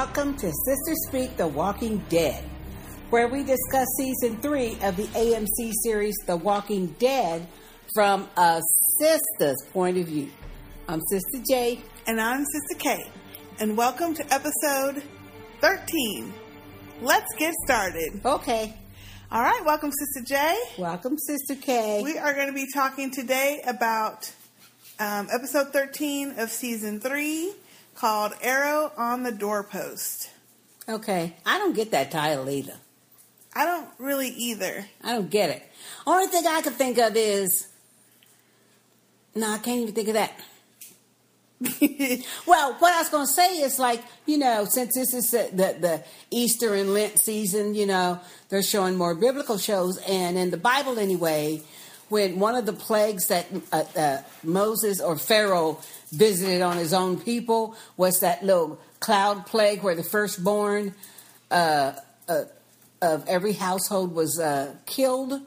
Welcome to Sistah Speak The Walking Dead, where we discuss season three of the AMC series The Walking Dead from a sister's point of view. I'm Sister J. And I'm Sister K. And welcome to episode 13. Let's get started. Okay. All right, welcome, Sister J. Welcome, Sister K. We are going to be talking today about um, episode 13 of season 3 called Arrow on the Doorpost. Okay. I don't get that title either. I don't really either. I don't get it. Only thing I can think of is. No, I can't even think of that. well, what I was going to say is like, you know, since this is the, the, the Easter and Lent season, you know, they're showing more biblical shows. And in the Bible, anyway, when one of the plagues that uh, uh, Moses or Pharaoh visited on his own people was that little cloud plague where the firstborn uh, uh of every household was uh, killed.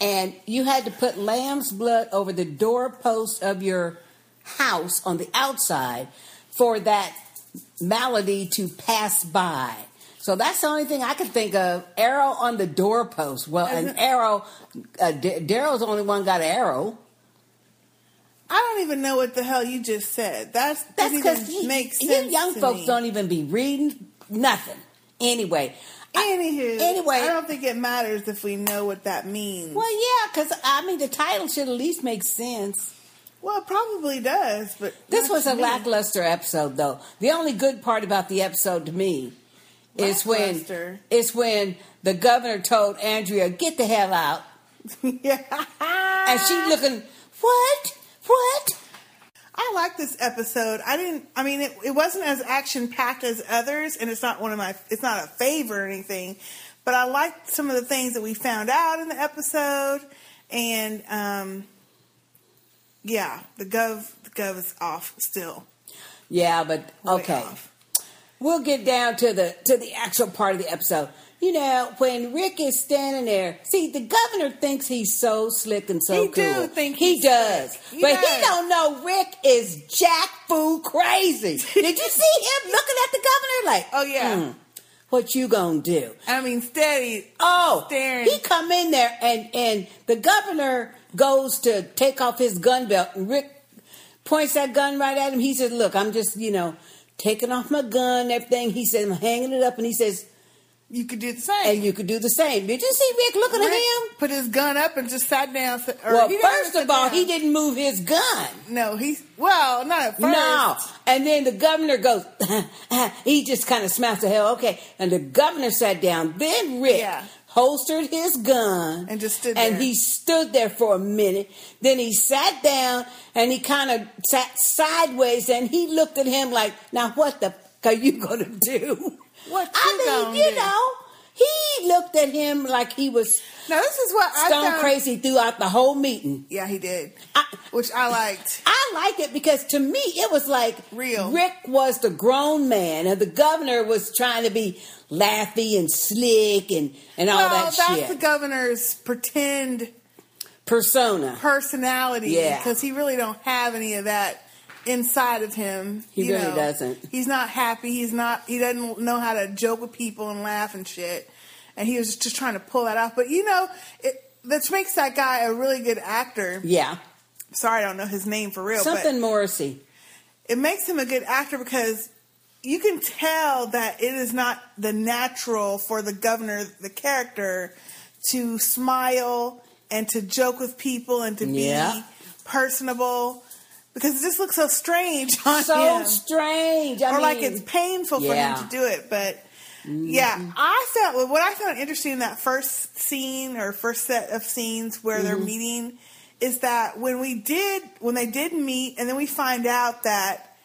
And you had to put lamb's blood over the doorpost of your house on the outside for that malady to pass by. So that's the only thing I can think of. Arrow on the doorpost. Well, an arrow. Uh, D- Daryl's the only one got an arrow. I don't even know what the hell you just said. That's That's because because makes you sense. young folks me. don't even be reading nothing. Anyway, I- Anywho, anyway, I don't think it matters if we know what that means. well, yeah, because I mean the title should at least make sense. Well, it probably does, but This was a me. lackluster episode, though. The only good part about the episode to me is when is when the governor told Andrea, "Get the hell out," yeah. and she looking, "What? What?" I like this episode. I didn't. I mean, it, it wasn't as action packed as others, and it's not one of my. It's not a favor or anything, but I liked some of the things that we found out in the episode, and um, yeah, the gov the gov is off still. Yeah, but Way okay. off. We'll get down to the to the actual part of the episode. You know, when Rick is standing there, see, the governor thinks he's so slick and so He cool. do think he does. He but does. he don't know Rick is jack fool crazy. Did you see him looking at the governor like, Oh yeah. "Hmm, what you gonna do? I mean, steady. Oh, Staring. he come in there and and the governor goes to take off his gun belt and Rick points that gun right at him. He says, "Look, I'm just you know taking off my gun, and everything." He says, "I'm hanging it up," and he says, You could do the same. "And you could do the same." Did you see Rick looking Rick at him? put his gun up and just sat down. Well, first of all, down. he didn't move his gun. No, he's well, not at first. No. And then the governor goes, he just kind of smiles the hell, okay. And the governor sat down. Then Rick Yeah. Holstered his gun. And just stood And there. he stood there for a minute. Then he sat down and he kind of sat sideways and he looked at him like, now what the fuck are you going to do? What I mean, you do? know, he looked at him like he was Now this is what I stone found. crazy throughout the whole meeting. Yeah, he did, I, which I liked. I liked it because to me it was like Real. Rick was the grown man and the governor was trying to be laughy and slick and, and all well, that that's shit. the governor's pretend Persona. personality. Yeah. because he really don't have any of that inside of him. He you really know. doesn't. He's not happy. He's not. He doesn't know how to joke with people and laugh and shit. And he was just trying to pull that off. But you know, it, that makes that guy a really good actor. Yeah. Sorry, I don't know his name for real. Something Morrissey. it makes him a good actor because you can tell that it is not the natural for the governor, the character, to smile and to joke with people and to Yeah. be personable because it just looks so strange on So him. strange. I or mean, like it's painful for him to do it, but. Mm-hmm. Yeah, I found what I found interesting in that first scene or first set of scenes where they're mm-hmm. meeting is that when we did when they did meet and then we find out that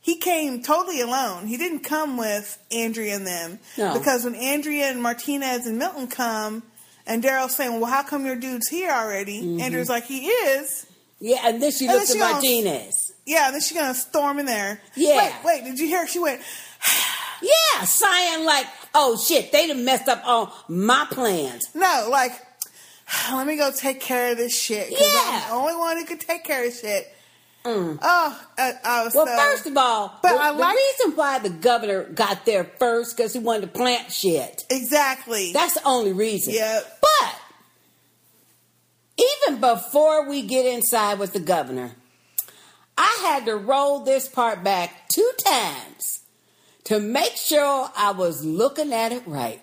he came totally alone. He didn't come with Andrea and them No. because when Andrea and Martinez and Milton come and Daryl's saying, "Well, how come your dude's here already?" Mm-hmm. Andrea's like, "He is." Yeah, and then she And looks then at she goes- Martinez. Yeah, and then she's gonna storm in there. Yeah. Wait, wait, did you hear? She went. Yeah, sighing like, oh shit, they done messed up all my plans. No, like, let me go take care of this shit. 'cause Yeah. I'm the only one who could take care of shit. Mm. Oh, I, I was Well, so, first of all, But the, I the reason why the governor got there first because he wanted to plant shit. exactly. That's the only reason. Yep. But even before we get inside with the governor, I had to roll this part back two times to make sure I was looking at it right.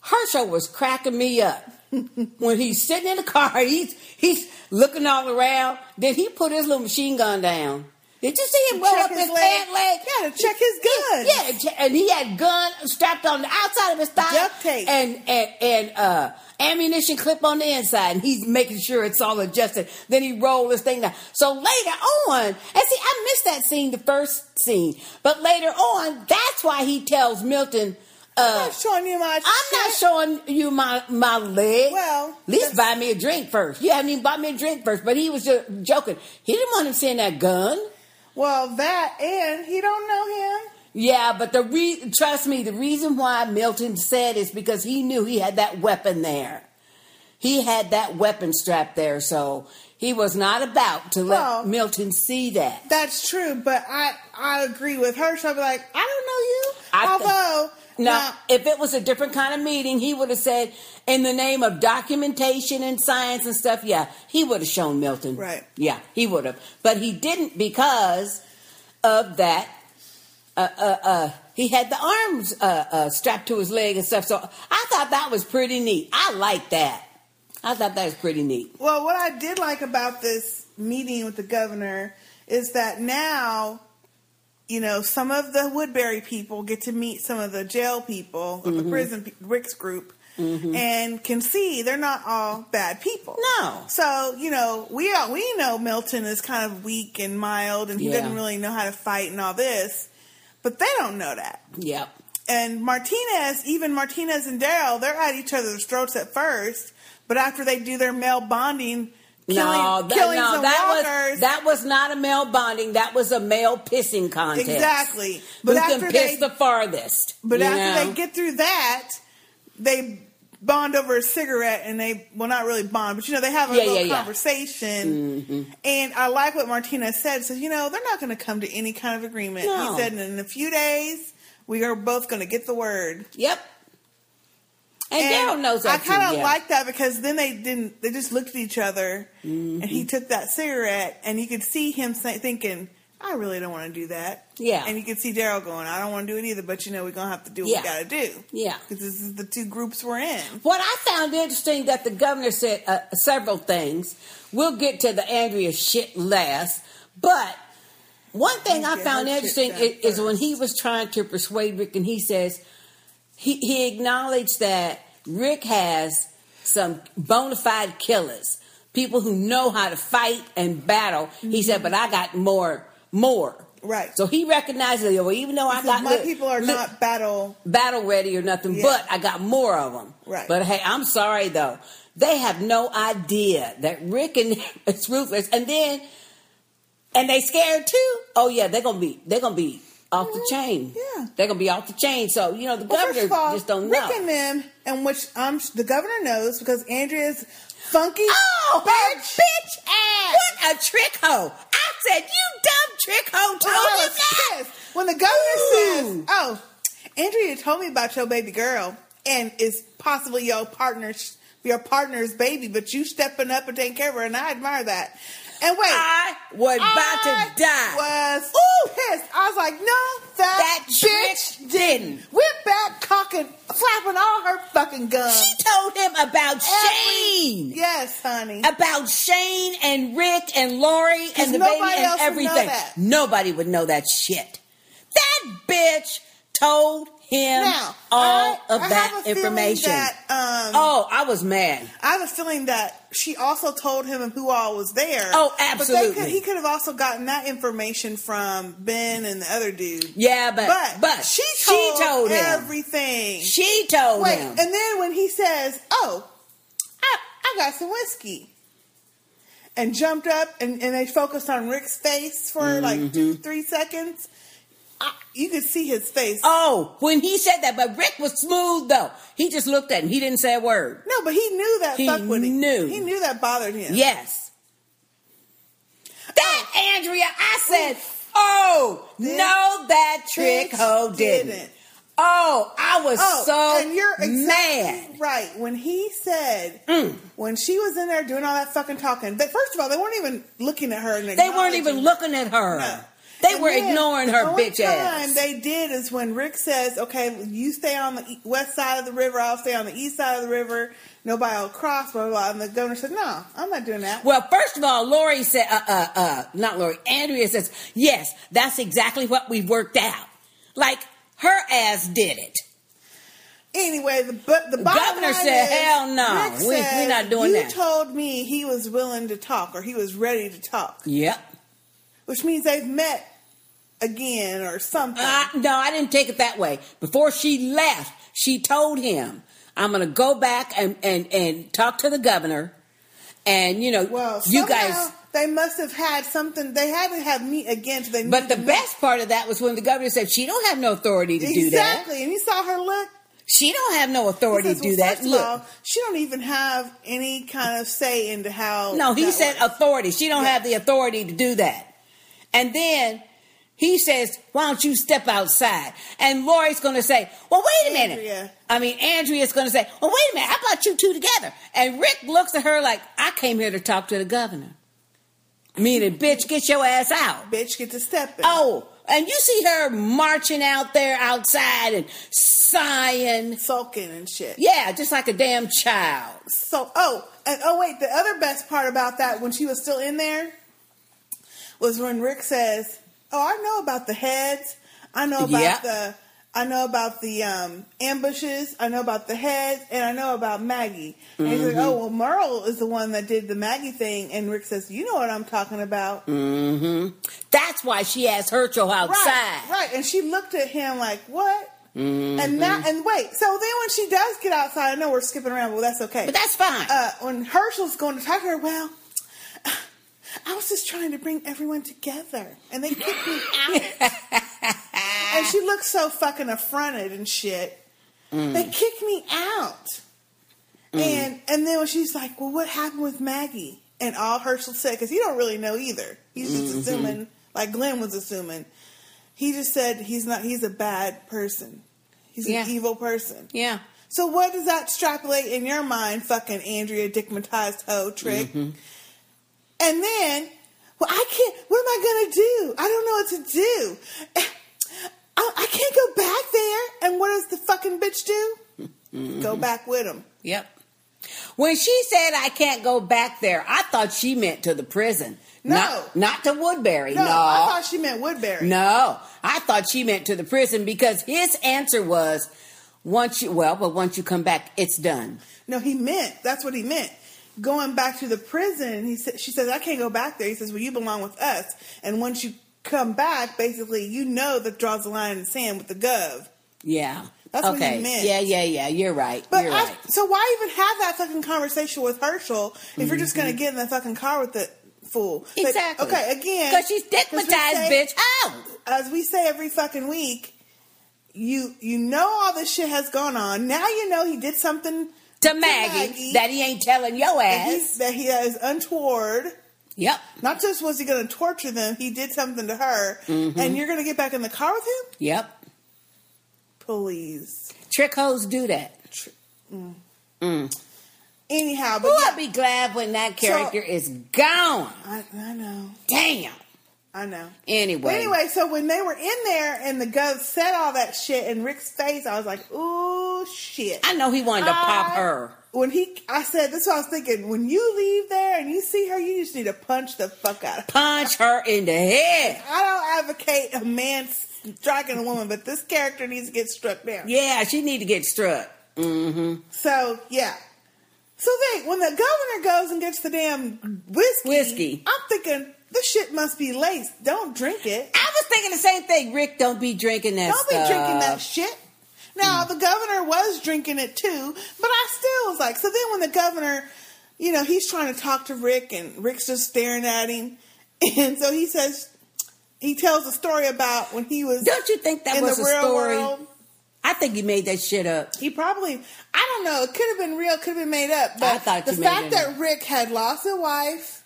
Hershel was cracking me up when he's sitting in the car. He's he's looking all around. Then he put his little machine gun down. Did you see him roll up his his, leg. pant leg? Yeah, to check his gun. Yeah, and and he had gun strapped on the outside of his thigh, Duct tape. and and and uh, ammunition clip on the inside, and he's making sure it's all adjusted. Then he rolled this thing down. So later on, and see, I missed that scene, the first scene, but later on, that's why he tells Milton. I'm Uh, not showing you my. I'm not showing you my my leg. Well, at least buy me a drink first. You haven't even bought me a drink first, but he was just joking. He didn't want him seeing that gun. Well, that and he don't know him. Yeah, but the re- trust me, the reason why Milton said is because he knew he had that weapon there. He had that weapon strapped there, so he was not about to let Well- Milton see that. That's true, but I I agree with her. So I'll be like, I don't know you. I Although Now, if it was a different kind of meeting, he would have said, in the name of documentation and science and stuff, yeah, he would have shown Milton. Right. Yeah, he would have. But he didn't because of that. Uh, uh, uh, he had the arms uh, uh, strapped to his leg and stuff. So I thought that was pretty neat. I like that. I thought that was pretty neat. Well, what I did like about this meeting with the governor is that now, you know, some of the Woodbury people get to meet some of the jail people of Mm-hmm. the prison pe- Rick's group. And can see they're not all bad people. No. So you know we all, we know Milton is kind of weak and mild, and he Yeah. doesn't really know how to fight and all this, but they don't know that. Yep. And Martinez, even Martinez and Daryl, they're at each other's throats at first, but after they do their male bonding, killing, no, that, killing no, that walkers, was that was not a male bonding. That was a male pissing contest. exactly. Who But can after piss they, the farthest? but after know? they get through that, they bond over a cigarette, and they well, not really bond, but you know, they have a Yeah, little yeah, yeah. conversation. Mm-hmm. And I like what Martinez said. So you know, they're not going to come to any kind of agreement. No. He said, in a few days, we are both going to get the word. Yep. And, Daryl knows that I kind of yeah. like that because then they didn't. They just looked at each other, and he took that cigarette, and you could see him say, thinking, "I really don't want to do that." Yeah. and you could see Daryl going, "I don't want to do it either," but you know we're gonna have to do what Yeah. we got to do. Yeah. because this is the two groups we're in. What I found interesting that the governor said uh, several things. We'll get to the Andrea shit last, but one thing I found interesting is, is when he was trying to persuade Rick, and he says he he acknowledged that Rick has some bona fide killers, people who know how to fight and battle. He mm-hmm. said, but I got more, more. Right. So he recognizes, well, even though I got my li- people are li- not battle. battle ready or nothing, Yeah. but I got more of them. Right. But hey, I'm sorry though. They have no idea that Rick and it's ruthless. And then, and they scared too. Oh yeah, they're gonna be they're gonna be off the chain. Yeah. they're gonna be off the chain. So you know the Well, governor first of all, just don't Rick know. and them, and which um the governor knows because Andrea's funky. Oh, bitch. bitch ass! What a trick hoe! I said you dumb trick hoe. Told Oh, you that. When the governor Ooh. says, "Oh, Andrea told me about your baby girl and is possibly your partner's your partner's baby, but you stepping up and taking care of her, and I admire that." And wait, I was about I to die. Was Ooh. pissed. I was like, "No, that, that bitch bitch didn't. We're back cocking, flapping all her fucking guns. She told him about Every- Shane. Yes, honey. about Shane and Rick and Lori and the baby and would everything. Nobody would know that shit. That bitch told him Now, all I- of I that have a feeling information. that, um, oh, I was mad. I have a feeling that she also told him who all was there. Oh, absolutely. could, he could have also gotten that information from Ben and the other dude. Yeah, but But, but she she told, told him. everything. She told Wait, him. and then when he says, "Oh, I, I got some whiskey," and jumped up and, and they focused on Rick's face for like two, Mm-hmm. three seconds, I, you could see his face. oh, when he said that, but Rick was smooth though. He just looked at him. He didn't say a word. No, but he knew that He knew. He knew that bothered him. Yes. That Andrea, I said, oh This no, that trick hoe didn't. didn't. Oh, I was Oh, so and you're exactly mad. right. When he said, Mm. when she was in there doing all that fucking talking, that first of all, they weren't even looking at her. And They weren't even looking at her. No. They And were then, ignoring her the only bitch time ass. They did is when Rick says, "Okay, you stay on the west side of the river. I'll stay on the east side of the river. Nobody will cross." Blah blah. blah. And the governor said, "No, I'm not doing that." Well, first of all, Lori said, uh, uh, uh, not Lori, Andrea says, yes, that's exactly what we worked out. Like, her ass did it. Anyway, the but the bottom Governor said, is, "Hell no, Rick we- we not doing you that." told me he was willing to talk or he was ready to talk, Yep. Which means they've met again or something. Uh, no, I didn't take it that way. Before she left, she told him, I'm going to go back and, and, and talk to the governor. And, you know, well, you guys. they must have had something. They had to have meet again. So they But the meet. best part of that was when the governor said, she don't have no authority to do that. exactly, and you saw her look. She don't have no authority says, to do well, that. Look. all, she don't even have any kind of say into how. No, he said works. authority. She don't Yeah. have the authority to do that. And then he says, "Why don't you step outside?" And Lori's going to say, "Well, wait a minute." Andrea. I mean, Andrea's going to say, "Well, wait a minute. How about you two together?" And Rick looks at her like, "I came here to talk to the governor." Meaning, bitch, get your ass out. bitch get to step in. Oh, and you see her marching out there outside and sighing. sulking and shit. Yeah, just like a damn child. So, oh, and oh wait, the other best part about that when she was still in there was when Rick says, "Oh, I know about the heads. I know about Yeah. the." I know about the um, ambushes. I know about the heads, and I know about Maggie. And he's like, Mm-hmm. "Oh, well, Merle is the one that did the Maggie thing." And Rick says, "You know what I'm talking about, hmm That's why she asked Hershel outside. right? Right?" And she looked at him like, "What?" Mhm. And that, and wait. So then, when she does get outside, I know we're skipping around, but that's okay. But that's fine. uh, when Hershel's going to talk to her, well, I was just trying to bring everyone together, and they kicked me out. and she looks so fucking affronted and shit. Mm. They kicked me out. Mm. And and then when she's like, well, what happened with Maggie? And all Hershel said, because he don't really know either. He's just mm-hmm. assuming, like Glenn was assuming. He just said he's not. He's a bad person. He's Yeah. an evil person. yeah. So what does that extrapolate in your mind, fucking Andrea dickmatized hoe trick? Mm-hmm. And then, well, I can't. What am I gonna do? I don't know what to do. I, I can't go back there. And what does the fucking bitch do? Mm-hmm. Go back with him. Yep. When she said I can't go back there, I thought she meant to the prison. No. Not, not to Woodbury. No, No. I thought she meant Woodbury. no. I thought she meant to the prison because his answer was once you well, but once you come back, it's done. No, he meant. That's what he meant. Going back to the prison, he said. She says, "I can't go back there." He says, "Well, you belong with us." And once you come back, basically, you know that draws the line in the sand with the gov. Yeah. That's what he meant. Yeah, yeah, yeah. You're right. But you're I, right. so why even have that fucking conversation with Hershel if you're just going to get in the fucking car with the fool? But, Mm-hmm. Exactly. okay, again, Because she's stigmatized, say- bitch. Out. As we say every fucking week, you you know all this shit has gone on. Now you know he did something To Maggie, Maggie. that he ain't telling your that, ass. he's, that he is untoward. Yep. Not just was he going to torture them, he did something to her, Mm-hmm. and you're going to get back in the car with him? Yep. Please. Trick hoes do that. Mm. Anyhow, but Ooh, yeah, I'll be glad when that character is gone. I, I know. Damn. I know. Anyway. Anyway, so when they were in there and the gov said all that shit in Rick's face, I was like, ooh, shit. I know he wanted to pop her. When he, I said, this is what I was thinking. When you leave there and you see her, you just need to punch the fuck out of her. Punch her in the head. I don't advocate a man striking a woman, but this character needs to get struck down. Yeah, she need to get struck. Mm-hmm. So, yeah. So they, when the governor goes and gets the damn whiskey, Whiskey. I'm thinking, this shit must be laced. Don't drink it. I was thinking the same thing. Rick, don't be drinking that Don't be drinking that shit. Now mm. the governor was drinking it too, but I still was like. So then when the governor, you know, he's trying to talk to Rick, and Rick's just staring at him, and so he says, he tells a story about when he was Don't you think that in was the a real story? world. I think he made that shit up. He probably, I don't know, it could have been real, could have been made up. But I thought the fact that. Rick had lost a wife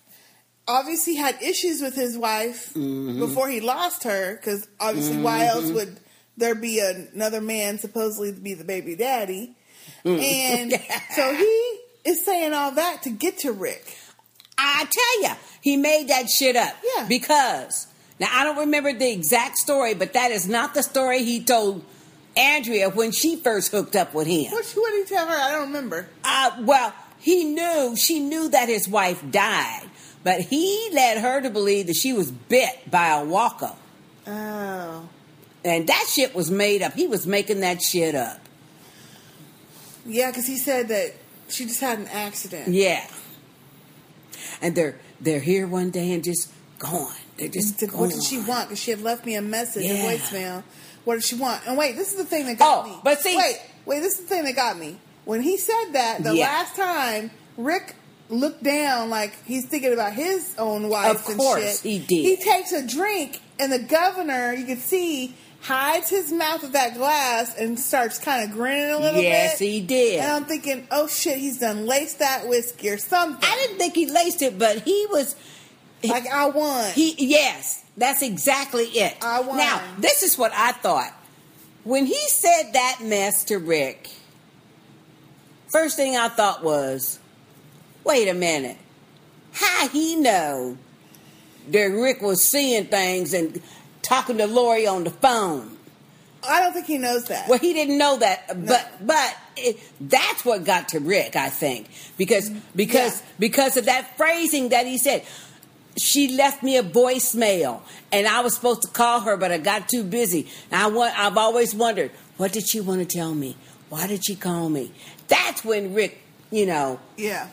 obviously had issues with his wife Mm-hmm. before he lost her. Because obviously, why else would there be another man supposedly to be the baby daddy? Mm. And so he is saying all that to get to Rick. I tell you, he made that shit up. Yeah. Because now I don't remember the exact story, but that is not the story he told Andrea when she first hooked up with him. What, what did he tell her? I don't remember. Uh, well, he knew she knew that his wife died, but he led her to believe that she was bit by a walker, Oh. and that shit was made up. He was making that shit up. Yeah, because he said that she just had an accident. Yeah. And they're they're here one day and just gone. They're just Did- gone. what did she want? Because she had left me a message, Yeah. a voicemail. What did she want? And wait, this is the thing that got Oh, me. but see- wait, wait, this is the thing that got me. When he said that the Yeah. last time, Rick looked down like he's thinking about his own wife. Of and course shit. he did. He takes a drink, and the governor, you can see, hides his mouth with that glass and starts kind of grinning a little Yes, bit. Yes, he did. And I'm thinking, oh shit, he's done laced that whiskey or something. I didn't think he laced it, but he was like I won. He yes, that's exactly it. I won. Now, this is what I thought. When he said that mess to Rick, first thing I thought was, wait a minute. How he know that Rick was seeing things and talking to Lori on the phone? I don't think he knows that. Well, he didn't know that, but but it, that's what got to Rick, I think, because mm, because Yeah. because of that phrasing that he said. She left me a voicemail, and I was supposed to call her, but I got too busy. And I want, I've always wondered, what did she want to tell me? Why did she call me? That's when Rick, you know, yeah.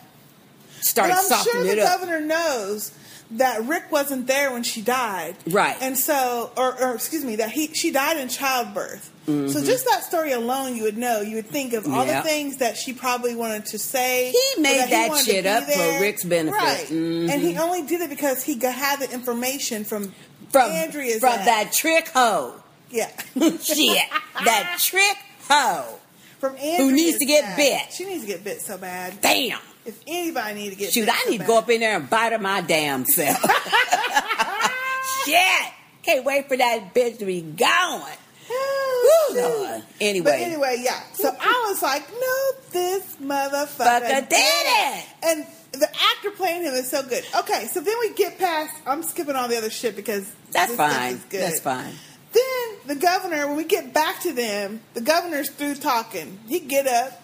Started But I'm sure the up. governor knows that Rick wasn't there when she died. Right. And so, or, or excuse me, that he she died in childbirth. Mm-hmm. So just that story alone, you would know. You would think of all Yeah. the things that she probably wanted to say. He made he that wanted to shit up for. Rick's benefit. Right. Mhm. And he only did it because he got, had the information from from Andrea's from ass. that trick hoe. Yeah. Shit, that trick hoe. from Andrea's who needs to get ass. bit. She needs to get bit so bad. Damn. If anybody need to get Shoot, I need to go up in there and bite her my damn self. Shit. Can't wait for that bitch to be gone. Oh. Lord. Anyway. But anyway, yeah. So I was like, no, this motherfucker Fucker did it. And the actor playing him is so good. Okay, so then we get past. I'm skipping all the other shit because That's fine. That's fine. Then the governor, when we get back to them, the governor's through talking. He get up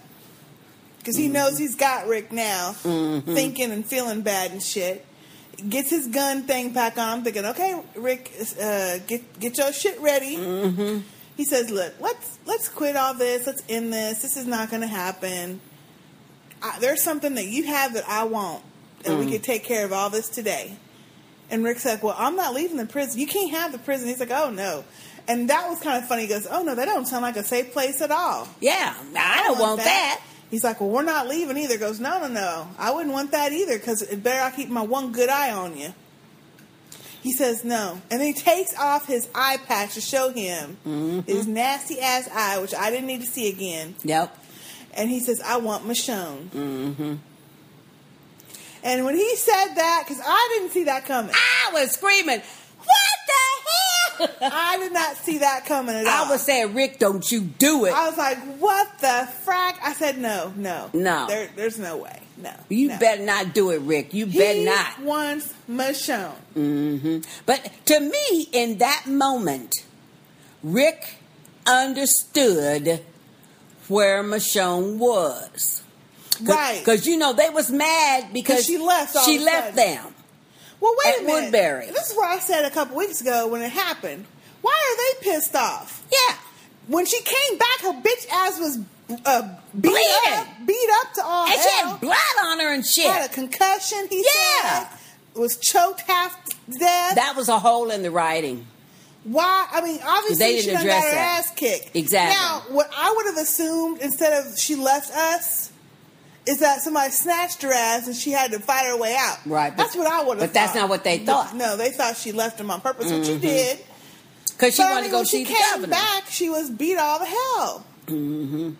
because he mm-hmm. knows he's got Rick now, mm-hmm. thinking and feeling bad and shit. Gets his gun thing back on. Thinking, okay, Rick, uh, get get your shit ready. Mm-hmm. He says, "Look, let's let's quit all this. Let's end this. This is not going to happen. I, there's something that you have that I want, and we mm. could take care of all this today." And Rick's like, "Well, I'm not leaving the prison. You can't have the prison." He's like, "Oh no," and that was kind of funny. He goes, "Oh no, that don't sound like a safe place at all." Yeah, I don't want that. He's like, "Well, we're not leaving either." Goes, "No, no, no. I wouldn't want that either because it better I keep my one good eye on you." He says no, and then he takes off his eye patch to show him Mm-hmm. his nasty ass eye, which I didn't need to see again. Yep. And he says, "I want Michonne." Mm-hmm. And when he said that, because I didn't see that coming, I was screaming, what the hell? I did not see that coming at all. I was saying, Rick, don't you do it. I was like, "What the frack?" I said, "No, no, No. There, there's no way. No, you no. better not do it, Rick. You He better not. wants Michonne. hmm But to me, in that moment, Rick understood where Michonne was. Right. Because, you know, they was mad because she left she left them. Well, wait a minute. Woodbury. This is where I said a couple weeks ago when it happened. Why are they pissed off? Yeah. When she came back, her bitch ass was uh, beat Bleeding. up, beat up to all And she had blood on her and shit. Had a concussion. He Yeah. said was choked half to death. That was a hole in the writing. Why? I mean, obviously They she done got her that. ass kicked. Exactly. Now, what I would have assumed instead of she left us is that somebody snatched her ass and she had to fight her way out. Right, but- that's what I would have. but that's not what they thought. Mm-hmm. No, they thought she left him on purpose, which she did. Because she But I wanted mean, to go when see she the came governor. back, she was beat all the hell. Mm-hmm.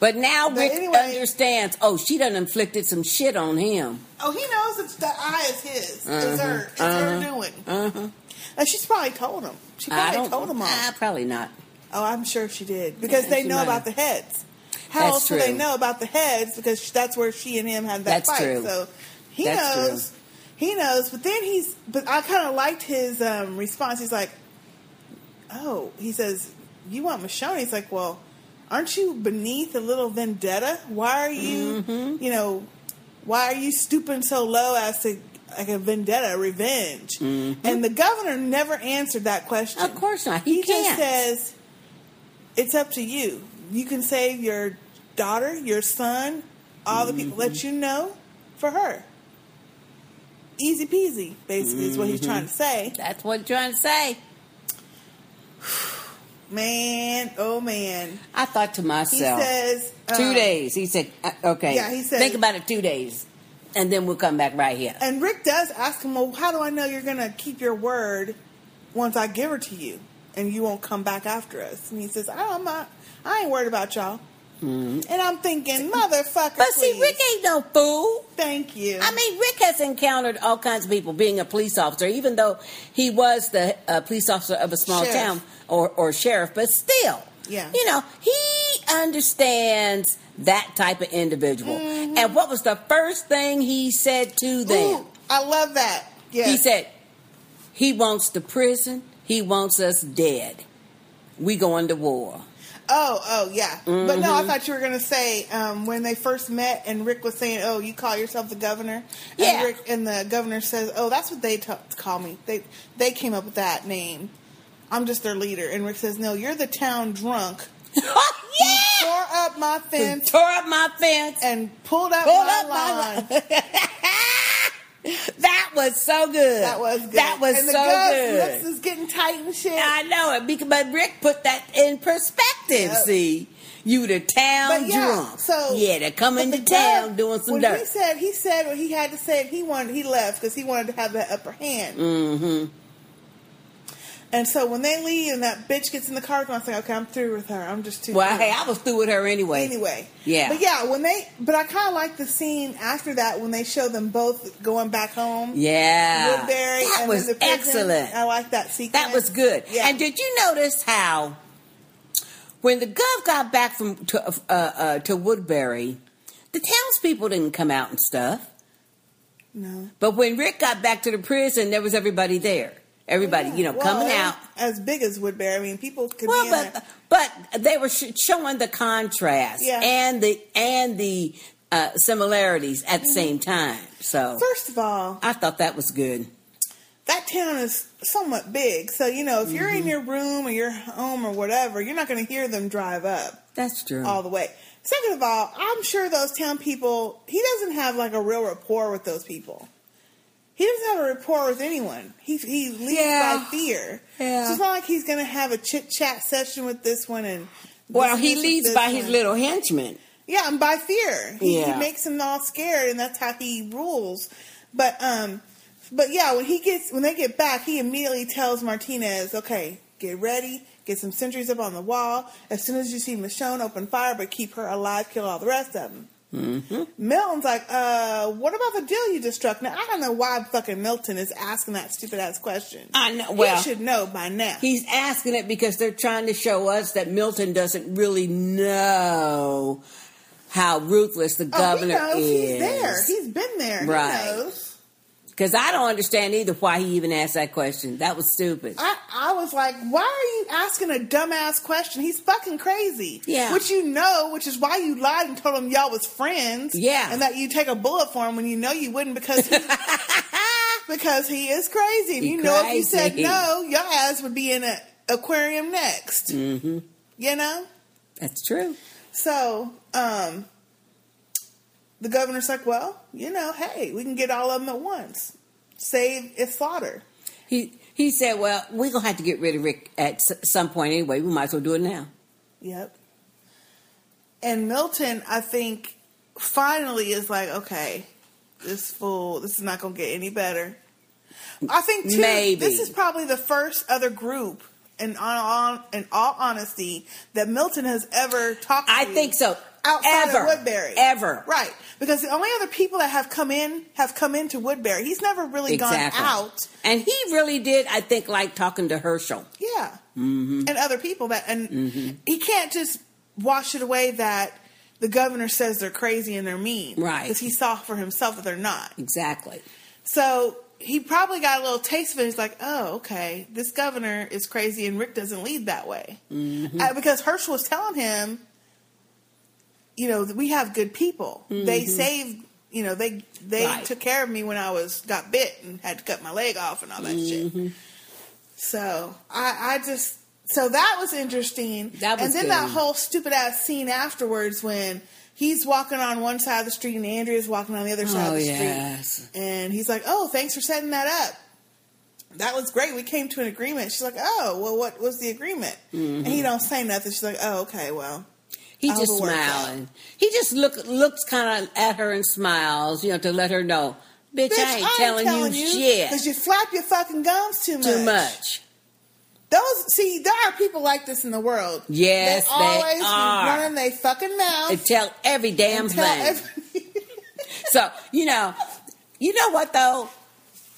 But now But Rick anyway- understands. Oh, she done inflicted some shit on him. Oh, he knows it's the eye is his. It's her. It's her doing. Uh-huh. And she's probably told him. She I probably told him all. Probably not. Oh, I'm sure she did because Yeah, they know might about the heads. How That's else would they know about the heads? Because that's where she and him had that That's fight. true. So he That's knows. He knows. But then he's. But I kind of liked his um, response. He's like, "Oh," he says, "You want Michonne?" He's like, "Well, aren't you beneath a little vendetta? Why are you, Mm-hmm. you know, why are you stooping so low as to like a vendetta, revenge?" And the governor never answered that question. Mm-hmm. Of course not. He, He just says, "It's up to you. You can save your daughter, your son, all the people Mm-hmm. that you know for her. Easy peasy, basically, is what he's trying to say. That's what I'm trying to say. Man, oh man, I thought to he myself, says two um, days. He said, uh, okay. Yeah, he said- think about it two days, and then we'll come back right here. And Rick does ask him, "Well, how do I know you're going to keep your word once I give her to you, and you won't come back after us?" And he says, "Oh, "I'm not. I ain't worried about y'all." And I'm thinking, motherfucker. But see, please. Rick ain't no fool. Thank you. I mean, Rick has encountered all kinds of people being a police officer, even though he was the uh, police officer of a small Sheriff. town or, or sheriff, but still, Yeah. you know, he understands that type of individual. And what was the first thing he said to them? Ooh, I love that. Yes. He said, he wants the prison, he wants us dead. We going to war. Oh, oh, yeah. But no, I Mm-hmm. thought you were going to say um, when they first met and Rick was saying, "Oh, you call yourself the governor?" And Yeah. Rick and the governor says, "Oh, that's what they t- call me. They they came up with that name. I'm just their leader." And Rick says, "No, you're the town drunk. yeah! Tore up my fence Tore up my fence. and pulled up Pulled my up lawn." my That was so good. That was good. That was and so good. lips is getting tight and shit. I know it, because, but Rick put that in perspective. Yep. See, you the town yeah, drunk. so yeah, they're coming to town doing some when dirt. He said he said what he had to say. He wanted he left because he wanted to have that upper hand. mm-hmm. And so when they leave and that bitch gets in the car, I'm like, okay, I'm through with her. I'm just too. Well, through. hey, I was through with her anyway. anyway, Yeah. But yeah, when they, but I kind of like the scene after that when they show them both going back home. Yeah, Woodbury that was the prison. excellent. I like that sequence. That was good. Yeah. And did you notice how when the gov got back from to, uh, uh, to Woodbury, the townspeople didn't come out and stuff. no But when Rick got back to the prison, there was everybody there. Everybody, you know, Well, coming out. as big as Woodbury. I mean, people could be Well, but but they were sh- showing the contrast Yeah. and the and the uh, similarities at Mm-hmm. the same time. So First of all, I thought that was good. that town is somewhat big, so you know if you're Mm-hmm. in your room or your home or whatever, you're not going to hear them drive up. That's true. all the way. Second of all, I'm sure those town people, he doesn't have like a real rapport with those people. He doesn't have a rapport with anyone. He he leads Yeah. by fear. Yeah. So it's not like he's going to have a chit chat session with this one and. well, he leads by his little henchmen. Yeah, and by fear. He, Yeah. he makes them all scared, and that's how he rules. But um, but yeah, when he gets when they get back, he immediately tells Martinez, "Okay, get ready, get some sentries up on the wall. As soon as you see Michonne, open fire, but keep her alive, kill all the rest of them." Mm-hmm. Milton's like, uh, what about the deal you just struck? Now I don't know why fucking Milton is asking that stupid ass question. I know. Well, he should know by now. He's asking it because they're trying to show us that Milton doesn't really know how ruthless the oh, he governor knows. is. He's there. He's been there. Right. He knows. Because I don't understand either why he even asked that question. That was stupid. I, I was like, why are you asking a dumbass question? He's fucking crazy. Yeah. Which you know, which is why you lied and told him y'all was friends. Yeah. And that you take a bullet for him when you know you wouldn't because he, because he is crazy. And He you know if you said no, your ass would be in an aquarium next. Mm-hmm. You know? That's true. So, um, the governor's like, well, you know, hey, we can get all of them at once. Save if slaughter. He he said, "Well, we're gonna have to get rid of Rick at s- some point anyway. We might as well do it now." Yep. And Milton, I think, finally is like, okay, this fool, this is not going to get any better. I think too, Maybe. this is probably the first other group in all, in all honesty, that Milton has ever talked to. I think so. Outside Ever. of Woodbury. Ever. Right. Because the only other people that have come in have come into Woodbury. He's never really Exactly. gone out. And he really did, I think, like talking to Hershel. Yeah. Mm-hmm. And other people that, and he can't just wash it away that the governor says they're crazy and they're mean. Right. Because he saw for himself that they're not. Exactly. So he probably got a little taste of it. He's like, oh, okay, this governor is crazy and Rick doesn't lead that way. Mm-hmm. Uh, because Hershel was telling him, you know, we have good people. They saved, you know, they they Mm-hmm. Right. took care of me when I was got bit and had to cut my leg off and all that Mm-hmm. shit. So I, I just so that was interesting. That was and then good. that whole stupid ass scene afterwards when he's walking on one side of the street and Andrea's walking on the other side Oh, of the yes. street. And he's like, "Oh, thanks for setting that up. That was great. We came to an agreement." She's like, "Oh, well, what was the agreement?" And he don't say nothing. She's like, "Oh, okay, well." He I just smiling. He just look looks kind of at her and smiles, you know, to let her know, bitch, Bitch, I ain't telling, you, shit because you flap your fucking gums too much. too much. Those see, there are people like this in the world. Yes, they they always are. running their fucking mouth. And tell every damn tell thing. every- So, you know, you know what though?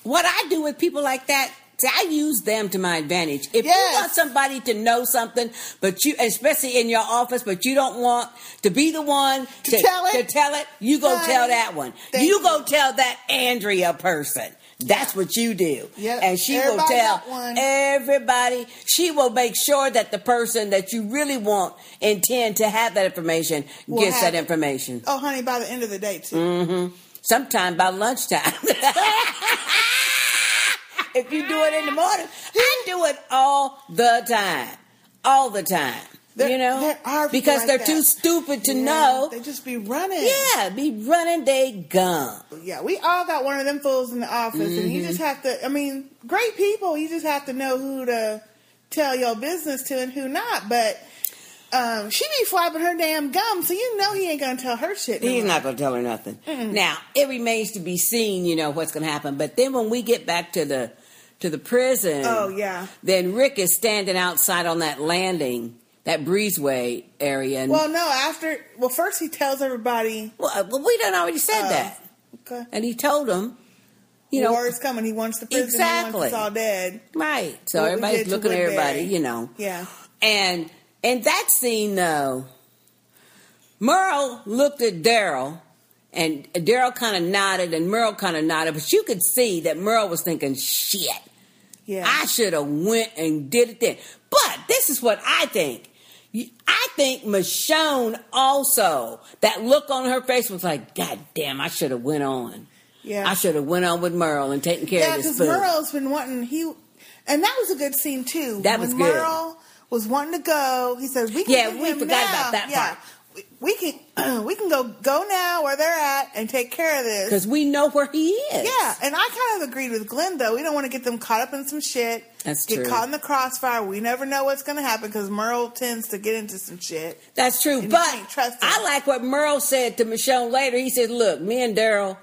What I do with people like that, see, I use them to my advantage. If you want somebody to know something, but you, especially in your office, but you don't want to be the one to, tell it? to tell it, you go tell that one. You you. go tell that Andrea person. That's what you do. Yep. And she will tell everybody. She will make sure that the person that you really want intend to have that information Will gets that it. information. oh, honey, by the end of the day too. Mm-hmm. Sometime by lunchtime. if you do it in the morning, I do it all the time, all the time. There- you know, because like they're that. too stupid to Yeah, know. They just be running. Yeah, be running they gum. Yeah, we all got one of them fools in the office, and Mm-hmm. you just have to. I mean, great people. You just have to know who to tell your business to and who not. But um, she be flapping her damn gum, so you know he ain't gonna tell her shit. no He's more. not going to tell her nothing. Now it remains to be seen, you know, what's going to happen. But then when we get back to the to the prison, Oh yeah. then Rick is standing outside on that landing, that breezeway area, and Well, no. After well, first he tells everybody. well, uh, well, we done already said uh, that, Okay. and he told them, you know, war is coming. He wants the prison. He Exactly. wants us all dead. right. So What everybody's looking at everybody, you know, Yeah. and in that scene though, Merle looked at Daryl. And Daryl kind of nodded, and Merle kind of nodded, but you could see that Merle was thinking, "Shit, Yeah. I should have went and did it then. But this is what I think. I think Michonne also, that look on her face was like, God damn, I should have went on. Yeah. I should have went on with Merle and taken care Yeah, of this Yeah, because. Merle's been wanting he, and that was a good scene too. That was when good. Merle was wanting to go. He said, "We can Yeah, we forgot now. about that yeah, part. we, we can we can go go now where they're at and take care of this." Because we know where he is. Yeah, and I kind of agreed with Glenn though. We don't want to get them caught up in some shit. That's get true. caught in the crossfire. We never know what's going to happen because Merle tends to get into some shit. That's true. But trust him. I like what Merle said to Michonne later. He said, Look, me and Daryl,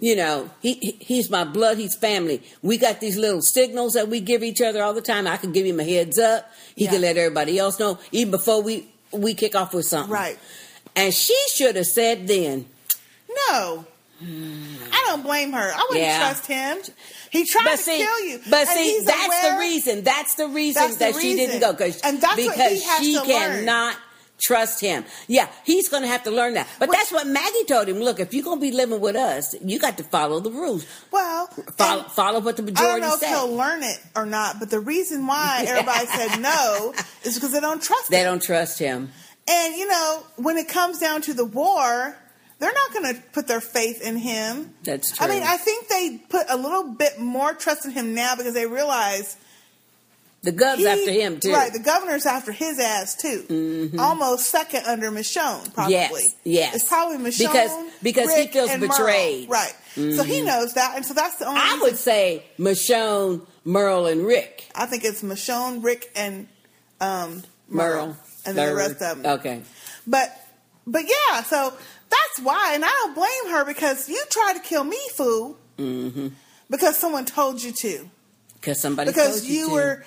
you know, he, he he's my blood, he's family. We got these little signals that we give each other all the time. I can give him a heads up. He Yeah. can let everybody else know, even before we, we kick off with something. Right. And she should have said then, No. I don't blame her. I wouldn't Yeah. trust him. He tried but to see, kill you. but see, that's the reason. That's the reason That's the that she didn't go because And that's what because he has she cannot trust him. Yeah, he's going to have to learn that. But What- that's what Maggie told him. Look, if you're going to be living with us, you got to follow the rules. Well, Follow, follow what the I don't majority know if say. he'll learn it or not, but the reason why everybody said no is because they don't trust They him. don't trust him. And you know, when it comes down to the war, they're not going to put their faith in him. That's true. I mean, I think they put a little bit more trust in him now because they realize the gov's he- after him too. Right, the governor's after his ass too. Almost second under Michonne, probably. Yes, yes. It's probably Michonne Because- because he feels and Merle. betrayed. Mm-hmm. Right. So he knows that, and so that's the only. I would say Michonne, Merle, and Rick. I think it's Michonne, Rick, and um, Merle. And then the rest of them. Okay. But but yeah, so that's why, and I don't blame her because you tried to kill me, fool, Mm-hmm. because someone told you to. Because somebody Because told you, Because you to. were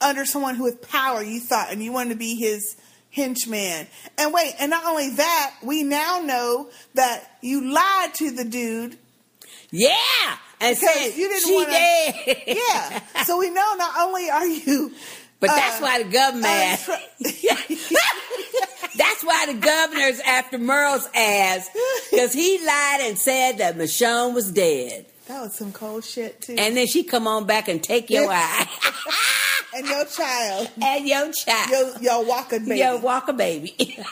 under someone who with power, you thought, and you wanted to be his henchman. And wait, and not only that, we now know that you lied to the dude. Yeah, and Because said you didn't wanna- dead. Yeah. so we know not only are you. But that's uh, why the government. untra- That's why the governor's after Merle's ass because he lied and said that Michonne was dead, that was some cold shit too. and then she come on back and take your eye and your child, and your child, your your Walker baby. your Walker baby.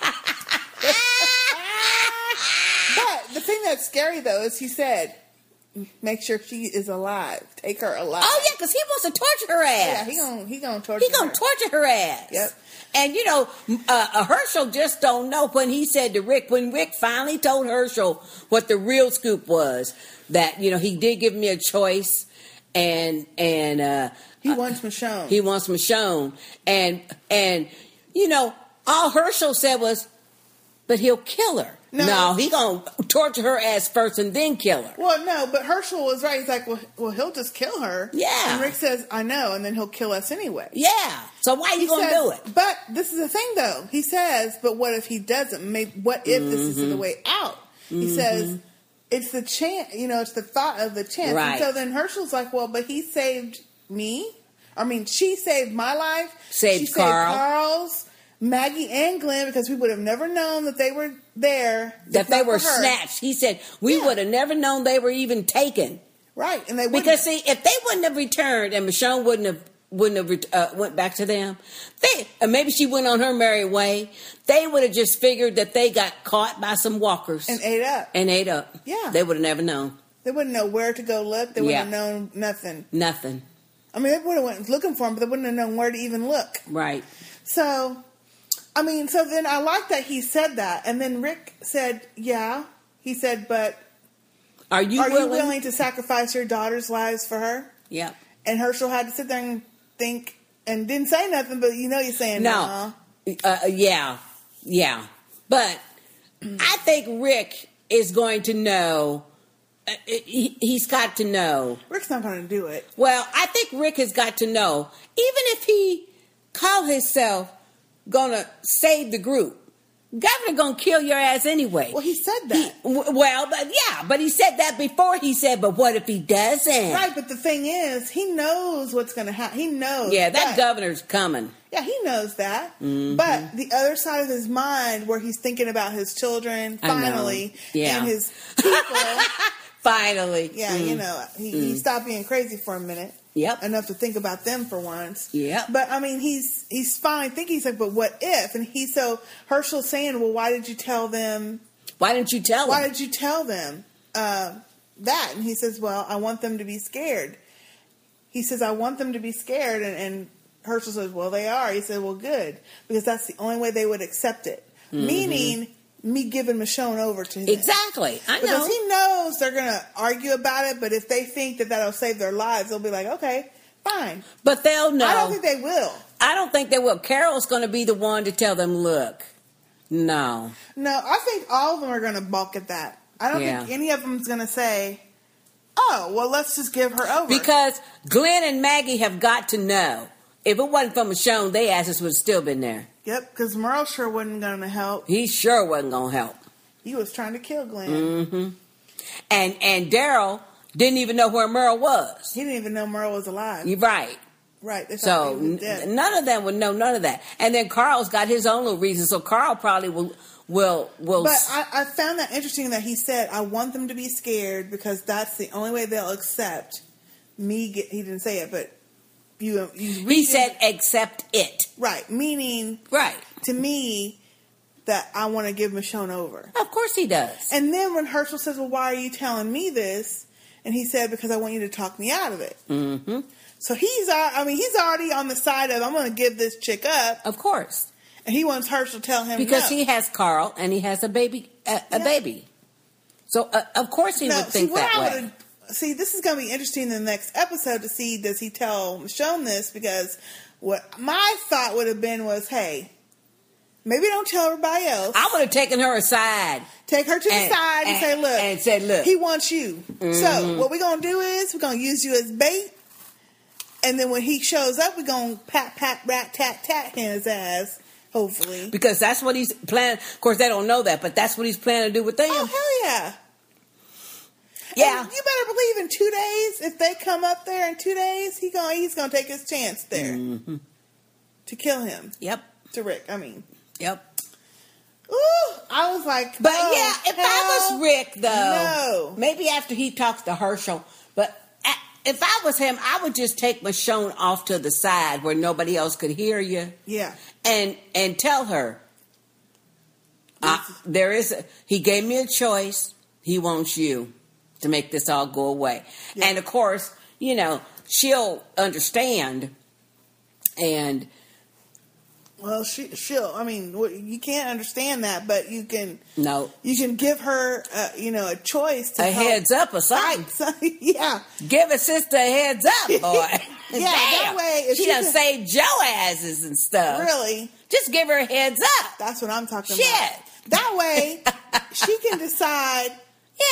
But the thing that's scary though is he said, make sure she is alive. Take her alive. oh yeah, because he wants to torture her ass. yeah. He gonna he gonna torture. He gonna her. torture her ass. Yep. And you know, uh, uh, Hershel just don't know when he said to Rick, when Rick finally told Hershel what the real scoop was, that you know he did give me a choice, and and uh, He wants Michonne. he wants Michonne, and and you know all Hershel said was, but he'll kill her. No. No, he gonna torture her ass first and then kill her. well, no, but Hershel was right. He's like, well, well, he'll just kill her. Yeah. And Rick says, I know, and then he'll kill us anyway. Yeah. So why are you He gonna says- do it? But this is the thing, though. He says, "But what if he doesn't? Maybe, what if this is Mm-hmm. the way out?" He says, "It's the chance. You know, it's the thought of the chance." Right. And so then Hershel's like, "Well, but he saved me. I mean, she saved my life. Saved she Carl. saved Carl's, Maggie, and Glenn because we would have never known that they were there. That they were snatched. He said we Yeah. would have never known they were even taken. right? And they Because see, if they wouldn't have returned and Michonne wouldn't have wouldn't have uh, went back to them, they or maybe she went on her merry way. They would have just figured that they got caught by some walkers and ate up. and ate up. Yeah. they would have never known They wouldn't know where to go look. They wouldn't Yeah. have known nothing. nothing. I mean, they would have went looking for them, but they wouldn't have known where to even look. Right? So, I mean, so then I like that he said that, and then Rick said, "Yeah." He said, "But Are you are willing? you willing to sacrifice your daughter's lives for her?" Yeah. And Hershel had to sit there and think, and didn't say nothing, but you know, you're saying No. no. Uh, yeah, yeah. But I think Rick is going to know. Uh, he, he's got to know. Rick's not going to do it. Well, I think Rick has got to know, even if he call himself gonna save the group, governor gonna kill your ass anyway. Well, he said He- that. w- well, but yeah, but he said that before. He said, but what if he doesn't? Right, but the thing is, he knows what's to happen. He knows. Yeah, that governor's coming. Yeah, he knows that. Mm-hmm. But the other side of his mind, where he's thinking about his children, finally, Yeah. and his people. Finally, Yeah, Mm. you know, he, he stopped being crazy for a minute. Yep. Enough to think about them for once. Yeah. But I mean, he's he's fine thinking. He's like, but what if? And he so Hershel's saying, well, why did you tell them? Why didn't you tell Why him? did you tell them uh, that? And he says, well, I want them to be scared. He says, I want them to be scared. And, and Hershel says, well, they are. He said, well, good, because that's the only way they would accept it. Meaning, me giving Michonne over to him. Exactly, I know. Because he knows they're going to argue about it, but if they think that that'll save their lives, they'll be like, okay, fine. but they'll know. I don't think they will. I don't think they will. Carol's going to be the one to tell them, look, no. No, I think all of them are going to balk at that. I don't Yeah. think any of them's going to say, oh, well, let's just give her over. Because Glenn and Maggie have got to know. If it wasn't for Michonne, they asses would have still been there. Yep, because Merle sure wasn't going to help. He sure wasn't going to help. He was trying to kill Glenn. Mm-hmm. And and Daryl didn't even know where Merle was. He didn't even know Merle was alive. You're right. right. So thought he was n- none of them would know none of that. And then Carl's got his own little reason. So Carl probably will will will. But I, I found that interesting that he said, I want them to be scared because that's the only way they'll accept me. Get, he didn't say it, but you, you he said, accept it. right, meaning Right. to me that I want to give Michonne over. Of course he does. And then when Hershel says, Well, why are you telling me this? And he said, Because I want you to talk me out of it. hmm So he's, I mean, he's already on the side of, I'm going to give this chick up. Of course. And he wants Hershel to tell him Because no. he has Carl and he has a baby, a, a Yeah. baby. So uh, of course he No, would think see, that way. See, this is going to be interesting in the next episode to see does he tell Michonne this because what my thought would have been was, hey, maybe don't tell everybody else. I would have taken her aside. Take her to And- the side and, and- say, look, and said, look. he wants you. Mhm. So what we're going to do is we're going to use you as bait, And then when he shows up, we're going to pat, pat, rat, tat, tat his ass, hopefully. Because that's what he's planning. Of course, they don't know that, but that's what he's planning to do with them. Oh, hell yeah. Yeah. And you better believe in two days, if they come up there in two days, he going he's going to take his chance there Mhm. to kill him. Yep. To Rick, I mean. Yep. Ooh, I was like, But oh, yeah, if I was Rick, though, no. maybe after he talks to Hershel, but if I was him, I would just take Michonne off to the side where nobody else could hear you, Yeah. and and tell her uh, there is. A, he gave me a choice. He wants you to make this all go away, Yeah. and of course, you know she'll understand, and Well, she, she'll. I mean, you can't understand that, but you can. no You can give her, uh, you know, a choice to a help heads up or something. Yeah, Give a sister a heads up, boy. Yeah, that way, if she she done saved Joe asses and stuff. really. Just give her a heads up. That's what I'm talking Shit. about. That way, she can decide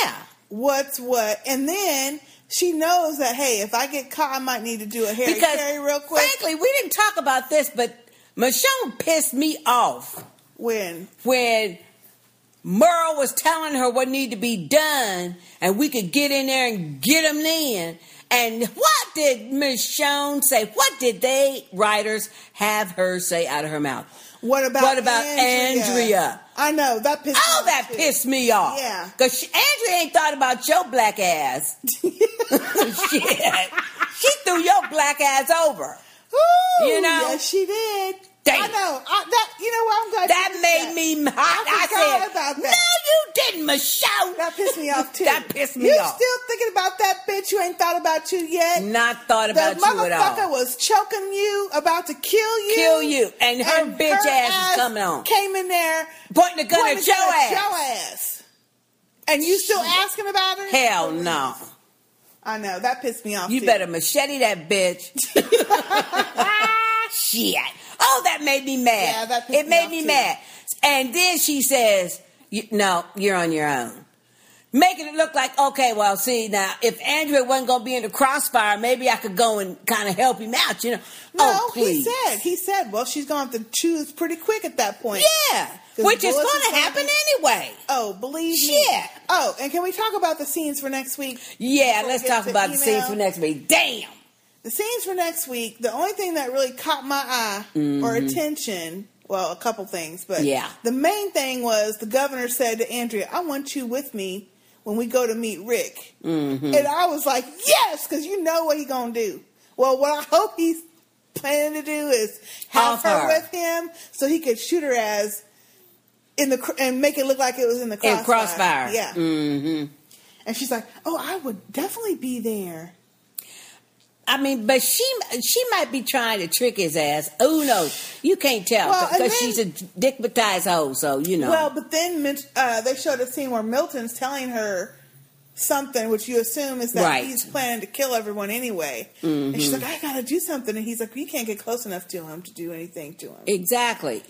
Yeah. What's what, and then she knows that hey, if I get caught, I might need to do a Harry Because Carey real quick. frankly, we didn't talk about this, but Michonne pissed me off when when Merle was telling her what needed to be done, and we could get in there and get them in. And what did Michonne say? What did they writers have her say out of her mouth? What about What about Andrea? Andrea? I know that pissed. me Oh, off, that too. pissed me off. Yeah. Because Andrea ain't thought about your black ass. Shit. She threw your black ass over. Ooh, You know? yes, she did. Damn. I know. I, that you know what? I'm glad That you made that. me mad. I, I said. No, you didn't, Michelle. That pissed me off too. That pissed me off. you off. still thinking about that bitch? You ain't thought about you yet. Not thought the about you at all. motherfucker was choking you, about to kill you, Kill you. And her bitch ass is coming on. Came in there, Pointing the gun pointing at your gun ass. your ass. And you still asking about her? Hell no. I know that pissed me off. You too. better machete that bitch. Shit. Oh, that made me mad. Yeah, that it made off, me mad. And then she says, "No, you're on your own." Making it look like, okay, well, see now, if Andrea wasn't going to be in the crossfire, maybe I could go and kind of help him out, you know? No, oh, please. he said. He said, "Well, she's going to have to choose pretty quick at that point." Yeah. which is going to gonna happen anyway. Oh, believe me. Shit. Oh, and can we talk about the scenes for next week? Yeah, let's talk about the scenes for next week. Damn. The scenes for next week. The only thing that really caught my eye or attention. Well, a couple things, but Mm-hmm. Yeah. the main thing was the governor said to Andrea, "I want you with me when we go to meet Rick." Mm-hmm. And I was like, "Yes," because you know what he's gonna do. Well, what I hope he's planning to do is have Off her, her. with him so he could shoot her as in the and make it look like it was in the crossfire. In crossfire. Yeah. hmm And she's like, "Oh, I would definitely be there." I mean, but she she might be trying to trick his ass. Who knows? You can't tell because then- she's a dickmatized hoe. So you know. Well, but then uh, they showed a scene where Milton's telling her something, which you assume is that Right. he's planning to kill everyone anyway. And she's like, "I gotta do something," and he's like, "You can't get close enough to him to do anything to him." exactly.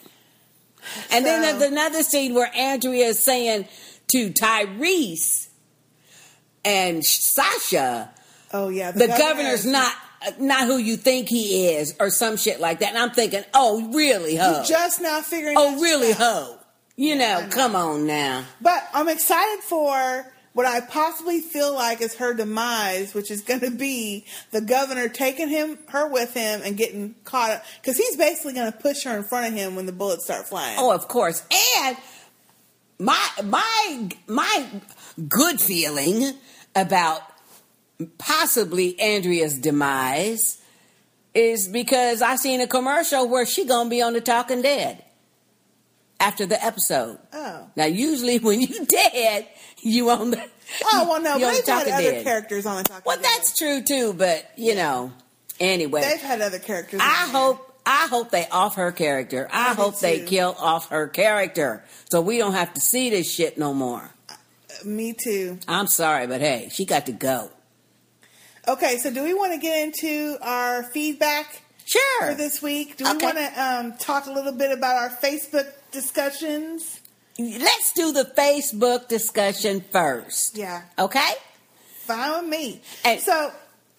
And So- then there's another scene where Andrea is saying to Tyrese and Sasha, oh yeah, the, governor governor's is- not not who you think he is, or some shit like that. And I'm thinking, oh, really, hoe? You just now figuring. oh, really, shit out. hoe? You know, come on now. But I'm excited for what I possibly feel like is her demise, which is going to be the governor taking him, her with him, and getting caught up because he's basically going to push her in front of him when the bullets start flying. Oh, of course. And my my my good feeling about possibly Andrea's demise is because I seen a commercial where she gonna be on the Talking Dead after the episode. Oh. Now, usually when you dead, you on the Oh well, no, but they've had other Dead. characters on the Talking Well, Dead. that's true too, but you know, anyway. They've had other characters. I hope I hope they off her character. I, I hope they kill off her character so we don't have to see this shit no more. Uh, me too. I'm sorry, but hey, she got to go. Okay, so do we want to get into our feedback Sure. for this week? Do we Okay. want to um, talk a little bit about our Facebook discussions? Let's do the Facebook discussion first. Yeah, Okay? fine with me. And- so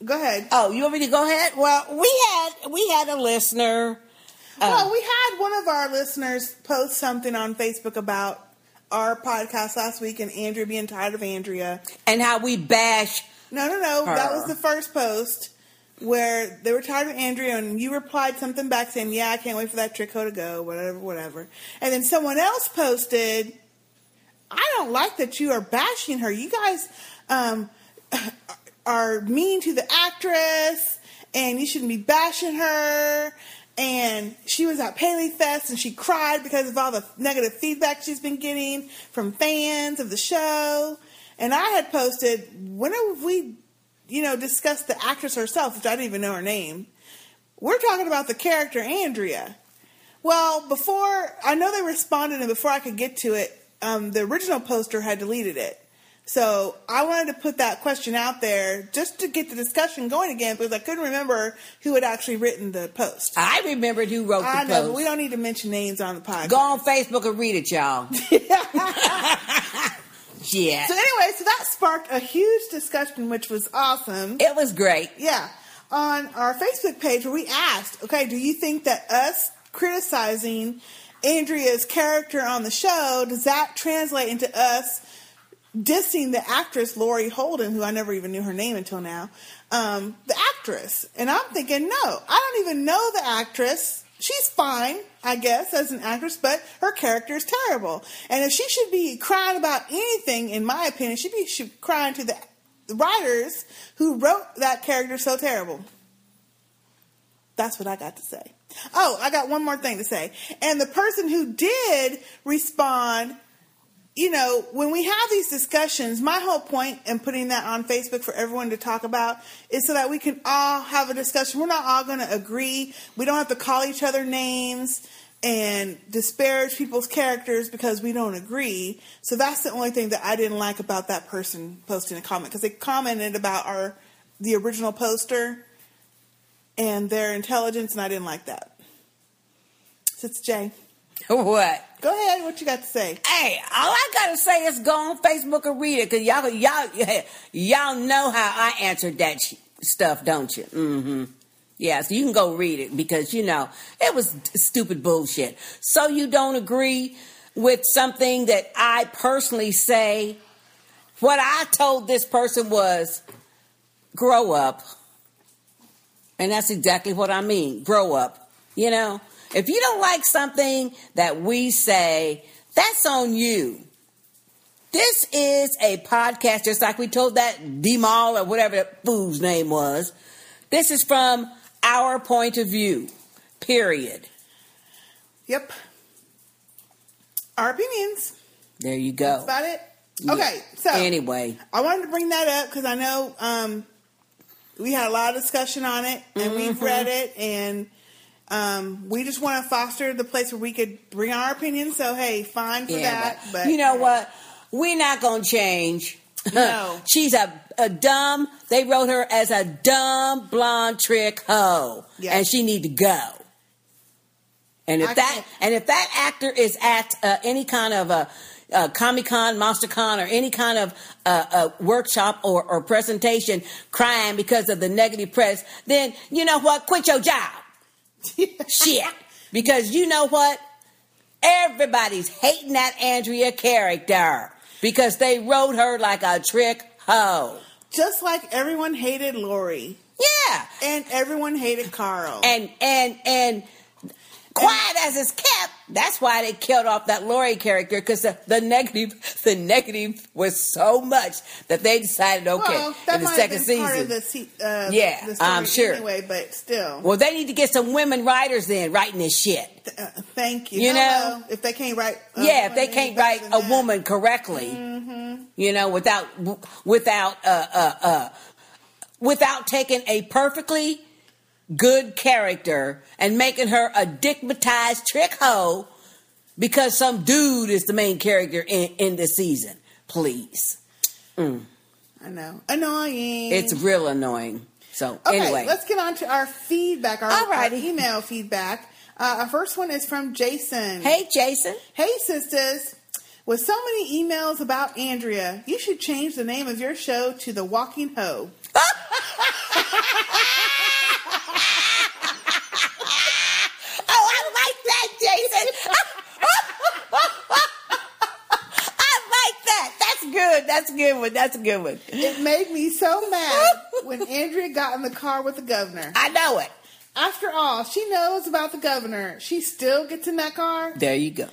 Go ahead. Oh, you want me to go ahead? Well, we had we had a listener. well, Um, we had one of our listeners post something on Facebook about our podcast last week and Andrea being tired of Andrea. and how we bash. No, no, no. That was the first post where they were tired of Andrea, and you replied something back saying, "Yeah, I can't wait for that Trico to go, whatever, whatever." And then someone else posted, "I don't like that you are bashing her. You guys um, are mean to the actress, and you shouldn't be bashing her." And she was at Paley Fest and she cried because of all the negative feedback she's been getting from fans of the show. And I had posted, when have we, you know, discussed the actress herself, which I didn't even know her name? We're talking about the character Andrea. Well, before, I know they responded, and before I could get to it, um, the original poster had deleted it. So I wanted to put that question out there just to get the discussion going again because I couldn't remember who had actually written the post. I remembered who wrote the I know, post. but we don't need to mention names on the podcast. Go on Facebook and read it, y'all. yeah, So anyway, so that sparked a huge discussion, which was awesome. it was great. Yeah, on our Facebook page where we asked, okay, do you think that us criticizing Andrea's character on the show does that translate into us dissing the actress Laurie Holden, who I never even knew her name until now, um, the actress? And I'm thinking, no, I don't even know the actress. She's fine, I guess, as an actress, but her character is terrible. And if she should be crying about anything, in my opinion, she'd be should crying to the the writers who wrote that character so terrible. That's what I got to say. Oh, I got one more thing to say. And the person who did respond, you know, when we have these discussions, my whole point in putting that on Facebook for everyone to talk about is so that we can all have a discussion. We're not all going to agree. We don't have to call each other names and disparage people's characters because we don't agree. So that's the only thing that I didn't like about that person posting a comment because they commented about our the original poster and their intelligence, and I didn't like that. So it's Jay. What? Go ahead. What you got to say? Hey, all I gotta say is go on Facebook and read it, cause y'all, y'all, y'all know how I answered that sh- stuff, don't you? Mm-hmm. Yeah, so you can go read it because you know it was stupid bullshit. So you don't agree with something that I personally say? What I told this person was, grow up, and that's exactly what I mean. Grow up. You know, if you don't like something that we say, that's on you. This is a podcast, just like we told that D-Mall or whatever that fool's name was. This is from our point of view, period. Yep. Our opinions. There you That's go. about it. Okay, so Anyway, I wanted to bring that up because I know um, we had a lot of discussion on it, and we've Mm-hmm. read it, and um, we just want to foster the place where we could bring our opinions. So hey, fine for yeah, that. but, But you know what? We're not going to change. No. She's a, a dumb, they wrote her as a dumb blonde trick hoe. Yeah. And she need to go. And if I that can't- and if that actor is at uh, any kind of a uh, Comic Con, Monster Con, or any kind of uh, uh, workshop or, or presentation crying because of the negative press, then you know what? Quit your job. Shit. Because you know what? Everybody's hating that Andrea character because they wrote her like a trick hoe. just like everyone hated Lori, Yeah. and everyone hated Carl. And and and quiet as it's kept, that's why they killed off that Lori character because the, the negative the negative was so much that they decided okay well, that in the might second have been part season. of the uh, Yeah, the I'm sure. Anyway, but still, well, they need to get some women writers in writing this shit. uh, thank you. You Hello. know? if they can't write, a yeah, if they can't write a that. woman correctly, Mm-hmm. you know, without without uh, uh, uh, without taking a perfectly good character and making her a dickmatized trick hoe because some dude is the main character in in this season. Please, I know, annoying. it's real annoying. So Okay, anyway, let's get on to our feedback, our, our email feedback. Uh, our first one is from Jason. hey Jason, Hey, sisters. With so many emails about Andrea, you should change the name of your show to The Walking Hoe. oh, I like that, Jason. I like that. That's good. That's a good one. That's a good one. It made me so mad when Andrea got in the car with the governor. I know it. After all, she knows about the governor. She still gets in that car. There you go.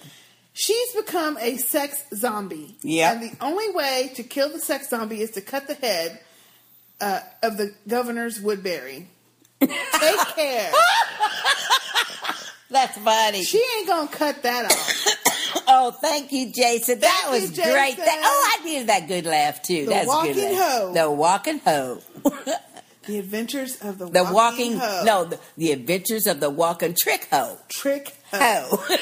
She's become a sex zombie. Yep. And the only way to kill the sex zombie is to cut the head uh, of the governor's Woodbury. Take care. That's funny. She ain't gonna cut that off. oh, thank you, Jason. That Thank you, was great. Jason. That- oh, I needed that good laugh too. The That's walking good laugh. hoe. The walking hoe. The adventures of the, The walking, walking, hoe. no, the, the adventures of the walking trick hoe. trick hoe. Hoe.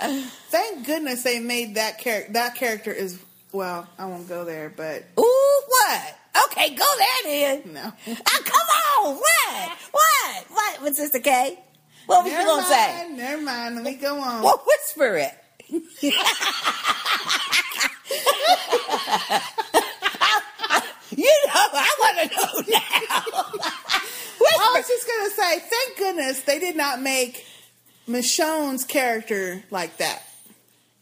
Thank goodness they made that character. That character is well. I won't go there, but Ooh, what? Okay, go there then. no. Oh, come on. What? What? What? What's Sister K? What was you going to say? Never mind. Let me go on. Well, whisper it. you know, I want to know now. I was just gonna say, thank goodness they did not make Michonne's character like that.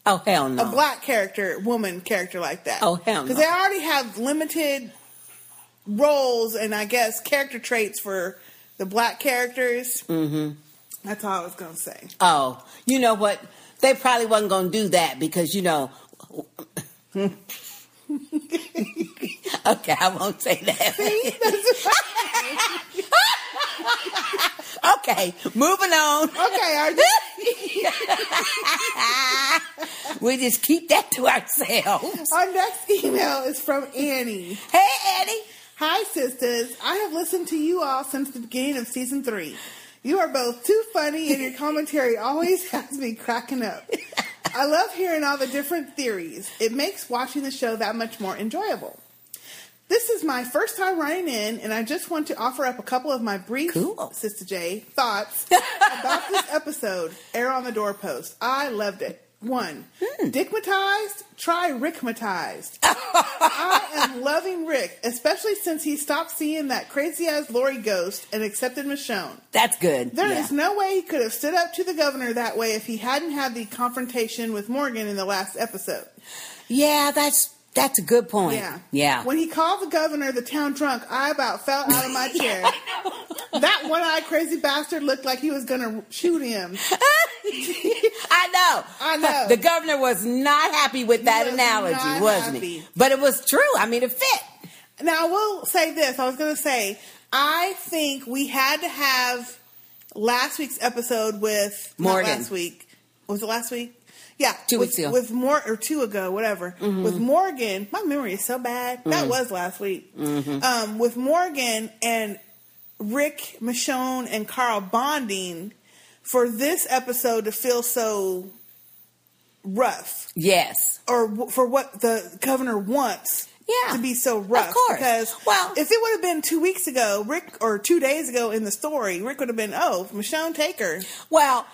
Oh, hell no. A black character, woman character like that. Oh, hell no. Because they already have limited roles and I guess character traits for the black characters. Mm-hmm. That's all I was gonna say. Oh, you know what? They probably wasn't going to do that because, you know. okay, I won't say that. okay, moving on. Okay, are you, we just keep that to ourselves. our next email is from Annie. Hey, Annie. Hi, sisters. I have listened to you all since the beginning of season three. You are both too funny, and your commentary always has me cracking up. I love hearing all the different theories. It makes watching the show that much more enjoyable. This is my first time writing in, and I just want to offer up a couple of my brief, Cool. Sister J, thoughts about this episode, Arrow on the Doorpost. I loved it. One, hmm. dickmatized, try rickmatized. I am loving Rick, especially since he stopped seeing that crazy ass Lori ghost and accepted Michonne. That's good. There is yeah. no way he could have stood up to the governor that way if he hadn't had the confrontation with Morgan in the last episode. yeah, that's that's a good point. Yeah. Yeah. When he called the governor the town drunk, I about fell out of my chair. that one eyed crazy bastard looked like he was going to shoot him. I know. I know. The governor was not happy with that was analogy, wasn't happy. he? But it was true. I mean, it fit. Now, I will say this. I was going to say, I think we had to have last week's episode with Morgan. last week. Was it last week? Yeah, Two with, weeks ago. With more or two ago, whatever. Mm-hmm. With Morgan, my memory is so bad. That mm-hmm. was last week. Mm-hmm. Um, with Morgan and Rick, Michonne, and Carl bonding for this episode to feel so rough Yes. or w- for what the governor wants Yeah, to be so rough. of course. Because Well- if it would have been two weeks ago, Rick, or two days ago in the story, Rick would have been, oh, Michonne Taker. Well,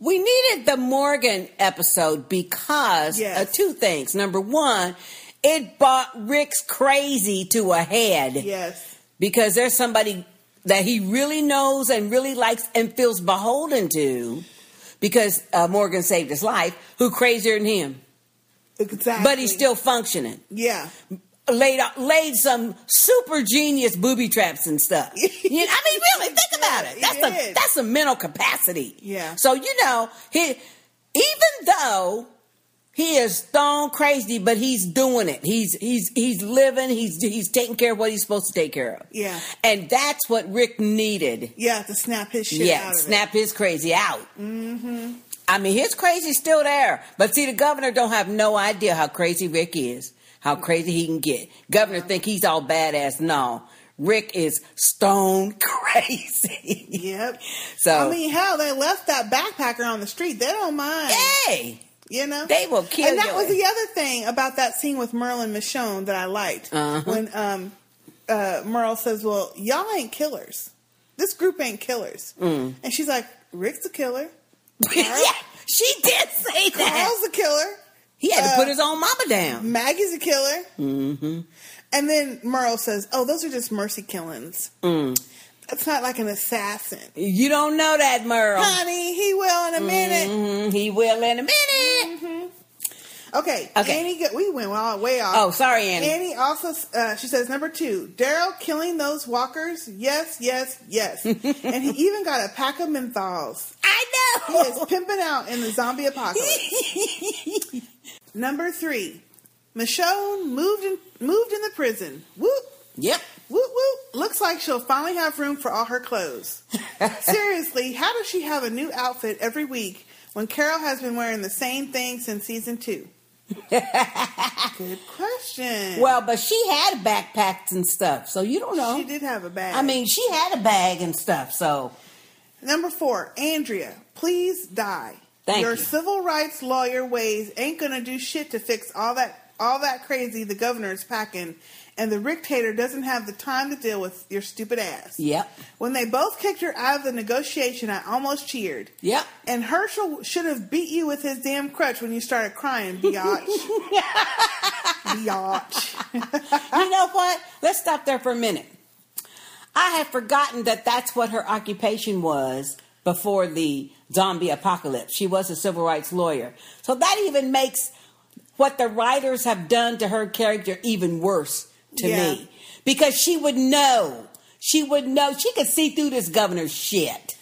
we needed the Morgan episode because Yes. of two things. Number one, it brought Rick's crazy to a head Yes. because there's somebody that he really knows and really likes and feels beholden to because uh, Morgan saved his life, who crazier than him. Exactly. But he's still functioning. Yeah. Laid out, laid some super genius booby traps and stuff. You know, I mean, really, think about it. That's a that's a mental capacity. Yeah. So you know, he even though he is stone crazy, but he's doing it. He's he's he's living. He's he's taking care of what he's supposed to take care of. Yeah. And that's what Rick needed. Yeah, to snap his shit yeah, out of snap his crazy out. Mm-hmm. I mean, his crazy's still there, but see, the governor don't have no idea how crazy Rick is, how crazy he can get. Governor think he's all badass. No, Rick is stone crazy. Yep. So, I mean, hell, they left that backpacker on the street. They don't mind. hey, You know? They will kill And that was ass. the other thing about that scene with Merlin and Michonne that I liked. Uh-huh. When um, uh, Merle says, well, y'all ain't killers. This group ain't killers. Mm. And she's like, Rick's a killer. yeah, she did say that. Carl's a killer. He had to uh, put his own mama down. Maggie's a killer. Mm-hmm. And then Merle says, "Oh, those are just mercy killings. Mm. That's not like an assassin." You don't know that, Merle. Honey, he will in a minute. Mhm, He will in a minute. Okay, Okay. Annie, we went all- way off. Oh, sorry, Annie. Annie also, uh, she says, number two, Daryl killing those walkers. Yes, yes, yes. and he even got a pack of menthols. I know. He is pimping out in the zombie apocalypse. number three, Michonne moved in, moved in the prison. Whoop, yep. whoop, whoop. Looks like she'll finally have room for all her clothes. Seriously, how does she have a new outfit every week when Carol has been wearing the same thing since season two? Good question. Well, but she had backpacks and stuff, so you don't know. She did have a bag. I mean, she had a bag and stuff, so number four, Andrea, please die. Thank Your you. civil rights lawyer ways ain't gonna do shit to fix all that all that crazy the governor is packing, and the dictator doesn't have the time to deal with your stupid ass. yep, When they both kicked her out of the negotiation, I almost cheered. yep. And Hershel should have beat you with his damn crutch when you started crying, biatch. biatch. you know what? Let's stop there for a minute. I had forgotten that that's what her occupation was before the zombie apocalypse. She was a civil rights lawyer. So that even makes what the writers have done to her character even worse to Yeah. me. Because she would know. She would know. She could see through this governor's shit.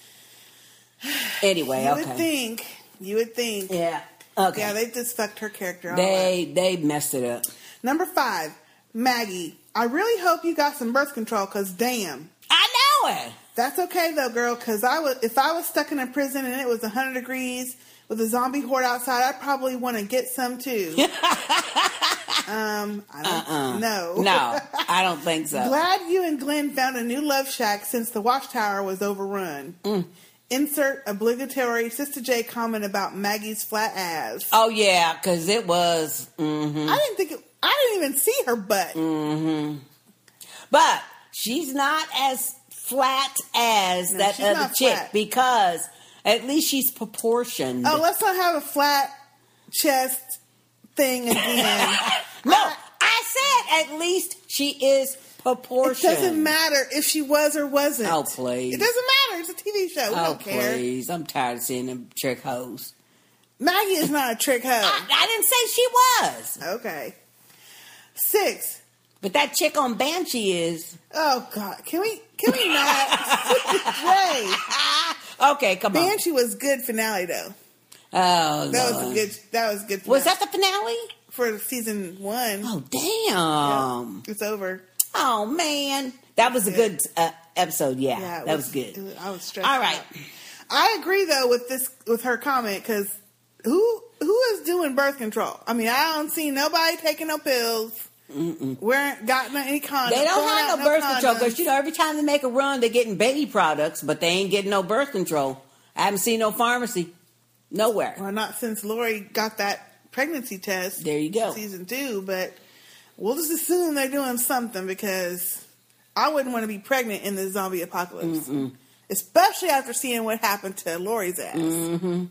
Anyway, you okay. would think. You would think. yeah. Okay. Yeah, they just fucked her character all up. they they messed it up. Number five, Maggie. I really hope you got some birth control, cause damn. I know it. That's okay though, girl. Cause I was, if I was stuck in a prison and it was hundred degrees with a zombie horde outside, I'd probably want to get some too. um, I don't Uh-uh. know. No, I don't think so. Glad you and Glenn found a new love shack since the watchtower was overrun. Mm. Insert obligatory Sister J comment about Maggie's flat ass. Oh yeah, because it was. hmm I didn't think it, I didn't even see her butt. Mm. But she's not as flat as No, that other chick flat. because at least she's proportioned. Oh, let's not have a flat chest thing again. no, I said at least she is proportioned. it doesn't matter if she was or wasn't. Oh, please. It doesn't matter. It's a TV show. We Oh don't care. please! I'm tired of seeing them trick hoes. Maggie is not a trick hoe. I, I didn't say she was, Okay. Six. but that chick on Banshee is. Oh God, can we can we not? Ray, Okay, come on. Banshee was good finale though. Oh, That was a good. That was good. Was that the finale? for season one? Oh damn! It's over. Oh man, that was a good uh, episode. Yeah, Yeah, that was, good. was- I was stressed. All right, out. I agree though with this with her comment because who who is doing birth control? I mean, I don't see nobody taking no pills. Wearing got no, any condoms. they don't have out no birth control because you know every time they make a run, they're getting baby products, but they ain't getting no birth control. I haven't seen no pharmacy nowhere. Well, not since Lori got that pregnancy test. There you go. Season two, but we'll just assume they're doing something because I wouldn't want to be pregnant in the zombie apocalypse, especially after seeing what happened to Lori's ass. Mm-hmm.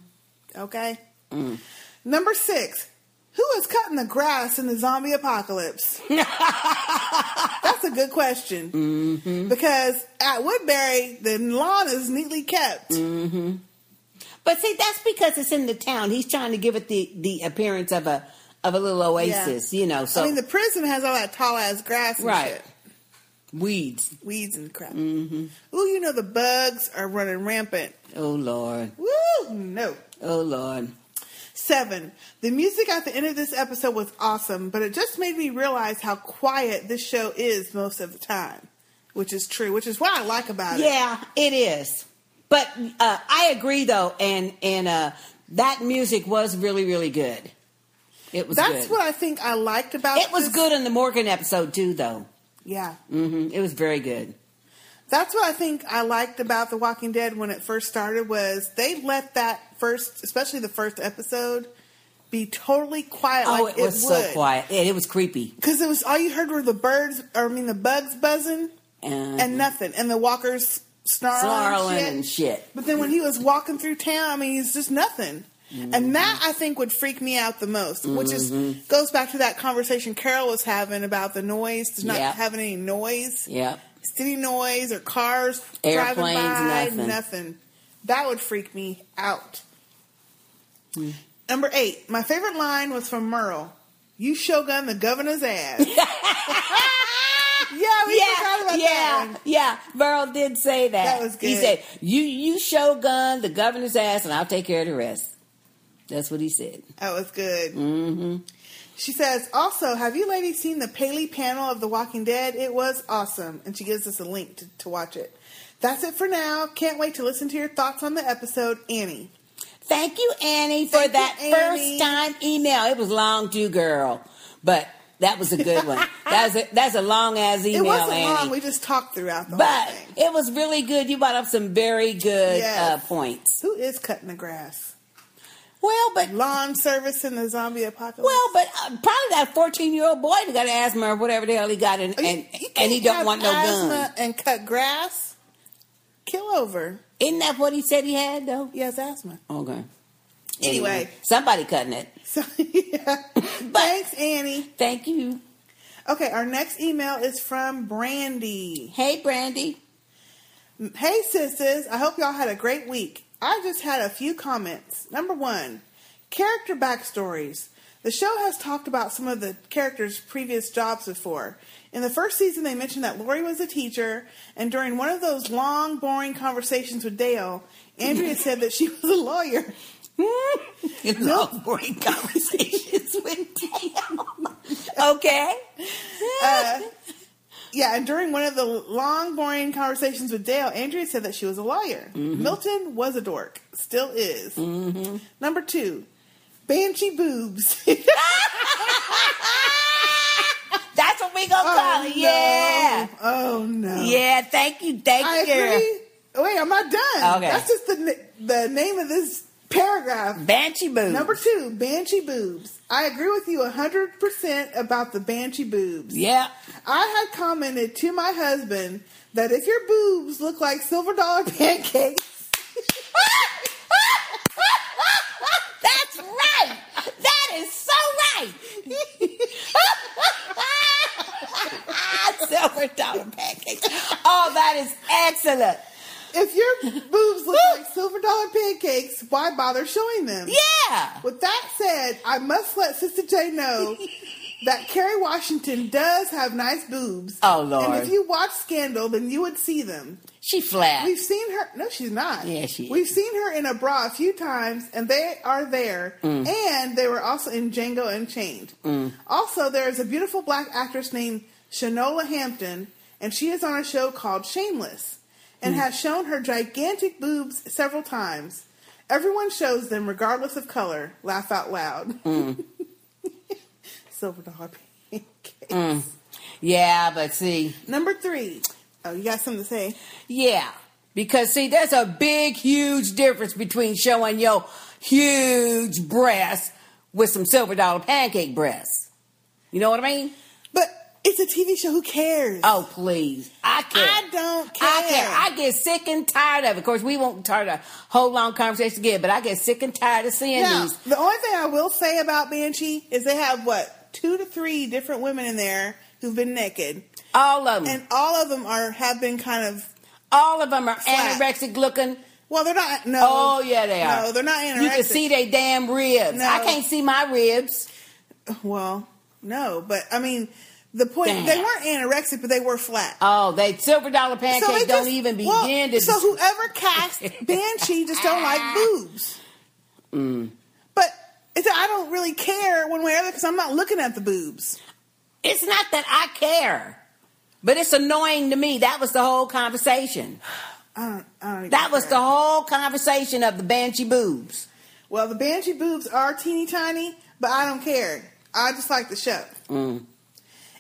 Okay. Mm. Number six. Who is cutting the grass in the zombie apocalypse? That's a good question. Mm-hmm. Because at Woodbury, the lawn is neatly kept. Mm. But see, that's because it's in the town. He's trying to give it the the appearance of a of a little oasis, you know. So I mean, the prison has all that tall ass grass and Right. shit. weeds. weeds and crap. Mm-hmm. Ooh, you know the bugs are running rampant. Oh lord. Woo! No. Oh lord. Seven. The music at the end of this episode was awesome, but it just made me realize how quiet this show is most of the time, which is true, which is what I like about it. Yeah, it is. But uh, I agree though, and and uh, that music was really really good. It was. That's good. what I think I liked about It was this- good in the Morgan episode too, though. Yeah. Mm-hmm. It was very good. That's what I think I liked about The Walking Dead when it first started was they let that first, especially the first episode, be totally quiet oh, like it was so quiet. It, it was creepy. Because it was all you heard were the birds, or I mean the bugs buzzing, Uh, and nothing, and the walkers snarling, snarling and, shit. and shit. But then when he was walking through town, I mean, it's just nothing. And that I think would freak me out the most, which is goes back to that conversation Carol was having about the noise, not Yep. having any noise, Yep. city noise or cars Airplanes, driving by, nothing. nothing. That would freak me out. Number eight, my favorite line was from Merle. You shogun the governor's ass. yeah, we forgot about yeah, that one. yeah. Merle did say that. That was good. He said, "You you shogun the governor's ass, and I'll take care of the rest." That's what he said. That was good. hmm She says, also, have you ladies seen the Paley panel of The Walking Dead? It was awesome. And she gives us a link to, to watch it. That's it for now. Can't wait to listen to your thoughts on the episode, Annie. Thank you, Annie, for Thank you, that Annie. first time email. It was long too, girl, but that was a good one. That's a, that's a long as email, It wasn't Annie. long. We just talked throughout the but whole thing. it was really good. You brought up some very good Yes. uh, points. Who is cutting the grass? Well, but Lawn service in the zombie apocalypse? well, but uh, probably that fourteen year old boy that got asthma or whatever the hell he got, and You- and, you and he don't want no asthma gun. And cut grass? Kill over. Isn't that what he said he had though? Yes, asthma. Okay. Anyway. somebody cutting it. So, yeah. Thanks, Annie. Thank you. Okay, our next email is from Brandy. Hey, Brandy. Hey, sisters. I hope y'all had a great week. I just had a few comments. Number one, character backstories. The show has talked about some of the characters' previous jobs before. In the first season, they mentioned that Lori was a teacher, and during one of those long, boring conversations with Dale, Andrea said that she was a lawyer. In long, boring conversations with Dale. okay. Uh, yeah, and during one of the long, boring conversations with Dale, Andrea said that she was a lawyer. Milton was a dork, still is. Number two, Banshee boobs. That's what we gonna oh, call it. Yeah. Oh no. Yeah. Thank you. Thank I you, agree. Wait, I'm not done. Okay. That's just the the name of this paragraph. Banshee boobs. Number two, Banshee boobs. I agree with you 100% about the Banshee boobs. Yeah. I had commented to my husband that if your boobs look like silver dollar pancakes, That's right. That is so right. Silver dollar pancakes. Oh, that is excellent. if your boobs look like silver dollar pancakes, why bother showing them? Yeah. With that said, I must let Sister J know that Kerry Washington does have nice boobs. Oh, Lord. And if you watch Scandal, then you would see them. She flat. We've seen her. No, she's not. Yeah, she is. We've seen her in a bra a few times, and they are there. Mm. And they were also in Django Unchained. Also, there is a beautiful black actress named Shanola Hampton, and she is on a show called Shameless, Mm. and has shown her gigantic boobs several times. Everyone shows them, regardless of color. Laugh out loud. Silver dollar pancakes. Mm. Yeah, but see, Number three. Oh, you got something to say? yeah. Because see, there's a big, huge difference between showing your huge breasts with some silver dollar pancake breasts. You know what I mean? But it's a TV show. Who cares? Oh, please. I care. I don't care. I care. I get sick and tired of it. Of course, we won't start a whole long conversation again, but I get sick and tired of seeing Now, these. the only thing I will say about Banshee is they have what two to three different women in there who've been naked, All of them. and all of them are have been kind of all of them are Flat. anorexic looking. well, they're not. No. Oh, yeah, they are. No, they're not anorexic. You can see their damn ribs. No. I can't see my ribs. Well, no, but I mean, the point Damn. they weren't anorexic, but they were flat. Oh, they silver dollar pancakes they don't even begin well, to. So whoever cast Banshee just don't like boobs. Mm. It's, I don't really care one way or the other because I'm not looking at the boobs. It's not that I care, but it's annoying to me. That was the whole conversation. I don't. I don't That was care. the whole conversation of the banshee boobs. Well, the Banshee boobs are teeny tiny, but I don't care. I just like the show. Mm.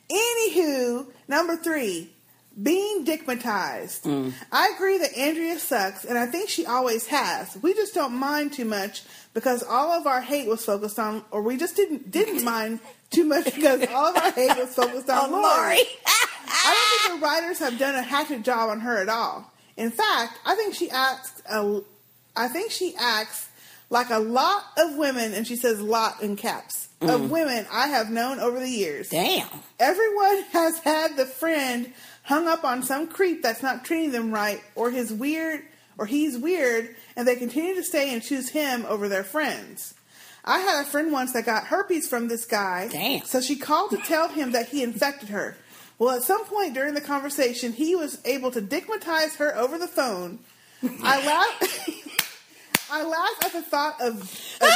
Anywho, number three, being dickmatized. I agree that Andrea sucks, and I think she always has. We just don't mind too much because all of our hate was focused on, or we just didn't didn't mind too much because all of our hate was focused on Lori. Lori. I don't think the writers have done a hatchet job on her at all. In fact, I think she acts. A, I think she acts Like a lot of women, and she says lot in caps, of mm. women I have known over the years. Damn. Everyone has had the friend hung up on some creep that's not treating them right, or his weird, or he's weird, and they continue to stay and choose him over their friends. I had a friend once that got herpes from this guy. Damn. So she called to tell him that he infected her. Well, at some point during the conversation, he was able to digmatize her over the phone. I laughed. I laughed at the thought of, of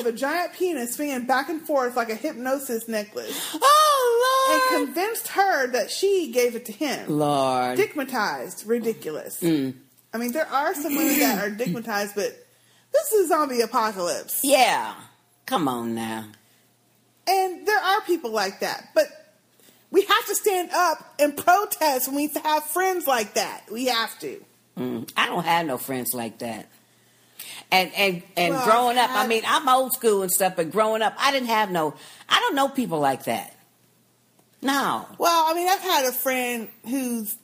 of a giant penis swinging back and forth like a hypnosis necklace, Oh, Lord! and convinced her that she gave it to him. Lord. Digmatized, ridiculous. Mm. I mean, there are some women that are digmatized, but this is zombie apocalypse. yeah. Come on now. And there are people like that, but we have to stand up and protest when we have friends like that. We have to. Mm. I don't have no friends like that. And and and Well, growing up, I mean, I'm old school and stuff, but growing up, I didn't have no. I don't know people like that. No. Well, I mean, I've had a friend who's,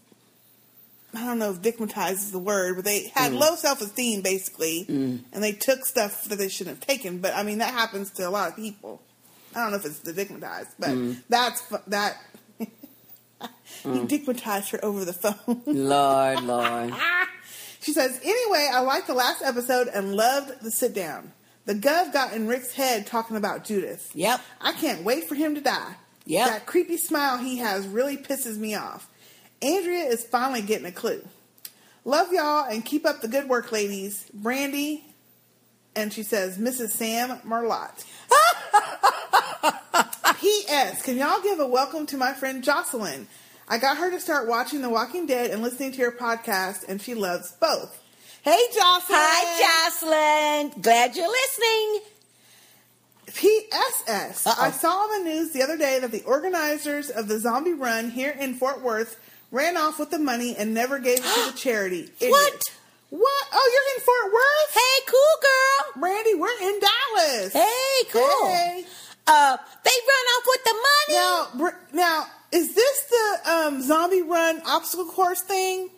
I don't know if digmatized is the word, but they had mm. low self esteem basically, mm. and they took stuff that they shouldn't have taken. But I mean, that happens to a lot of people. I don't know if it's the digmatized, but mm. that's fu- that. he digmatized her over the phone. Lord, Lord. She says, anyway, I liked the last episode and loved the sit down. The gov got in Rick's head talking about Judith. Yep. I can't wait for him to die. Yep. That creepy smile he has really pisses me off. Andrea is finally getting a clue. Love y'all and keep up the good work, ladies. Brandy, and she says, Mrs. Sam Merlot. P.S. Can y'all give a welcome to my friend Jocelyn? I got her to start watching The Walking Dead and listening to your podcast, and she loves both. Hey, Jocelyn. Hi, Jocelyn. Glad you're listening. PSS. Uh-oh. I saw on the news the other day that the organizers of the zombie run here in Fort Worth ran off with the money and never gave it to the charity. Idiot. What? What? Oh, you're in Fort Worth? Hey, cool girl. Randy, we're in Dallas. Hey, cool. Hey. Uh, they run off with the money. Now, Br- now, is this the um, zombie run obstacle course thing?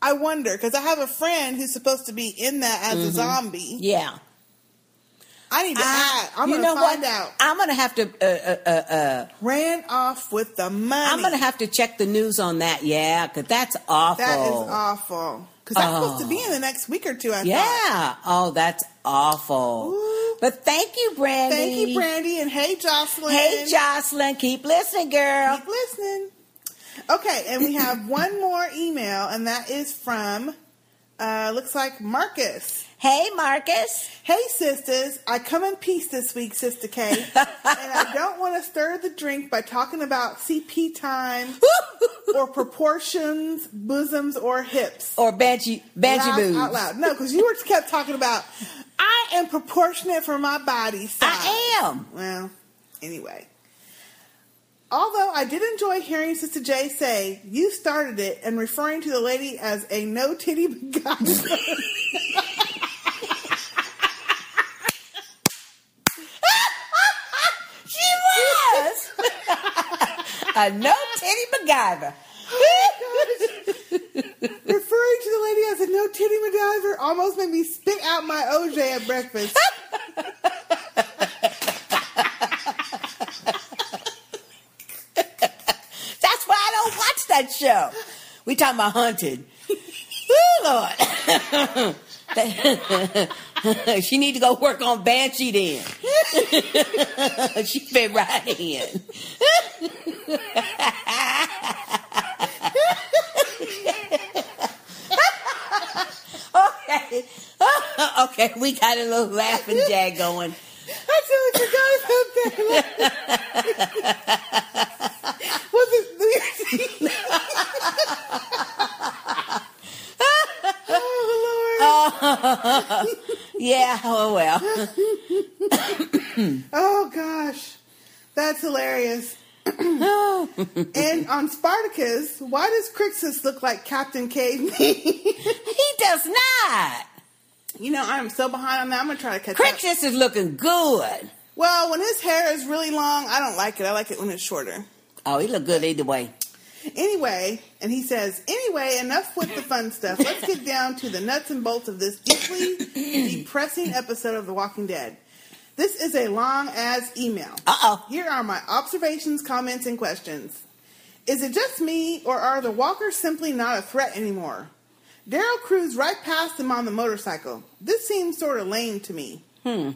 I wonder because I have a friend who's supposed to be in that as a zombie. Yeah. I need to I- add. I'm you gonna know find what? out. I'm gonna have to. Uh, uh, uh, uh, Ran off with the money. I'm gonna have to check the news on that. Yeah, because that's awful. That is awful. Because that's Oh. supposed to be in the next week or two. I thought. Yeah. Oh, that's awful. Ooh. But thank you, Brandy. Thank you, Brandy, and hey, Jocelyn. Hey, Jocelyn. Keep listening, girl. Keep listening. Okay, and we have one more email, and that is from. Uh, looks like Marcus. Hey, Marcus. Hey, sisters, I come in peace this week, Sister K, and I don't want to stir the drink by talking about CP time or proportions, bosoms, or hips. or Banshee, Banshee Booze. out loud. No, because you were kept talking about I am proportionate for my body size. I am. Well, anyway. Although I did enjoy hearing Sister J say you started it and referring to the lady as a no titty was a no titty MacGyver. referring to the lady as a no titty MacGyver almost made me spit out my OJ at breakfast. That's why I don't watch that show. We talking about hunted. Ooh, Lord. she need to go work on Banshee then. she fit right in. okay. okay, we got a little laughing jag going. I totally forgot about that. Was it? Oh Lord! Yeah, oh well. Oh gosh, that's hilarious. and on Spartacus, why does Crixus look like Captain Caveman? he does not. you know, I'm so behind on that. I'm gonna try to catch up. Crixus is looking good. Well, when his hair is really long, I don't like it. I like it when it's shorter. Oh, he look good either way. Anyway, and he says, anyway, enough with the fun stuff. Let's get down to the nuts and bolts of this deeply depressing episode of The Walking Dead. This is a long as email. Uh oh. Here are my observations, comments, and questions. Is it just me, or are the walkers simply not a threat anymore? Daryl cruised right past them on the motorcycle. This seems sort of lame to me. Hmm.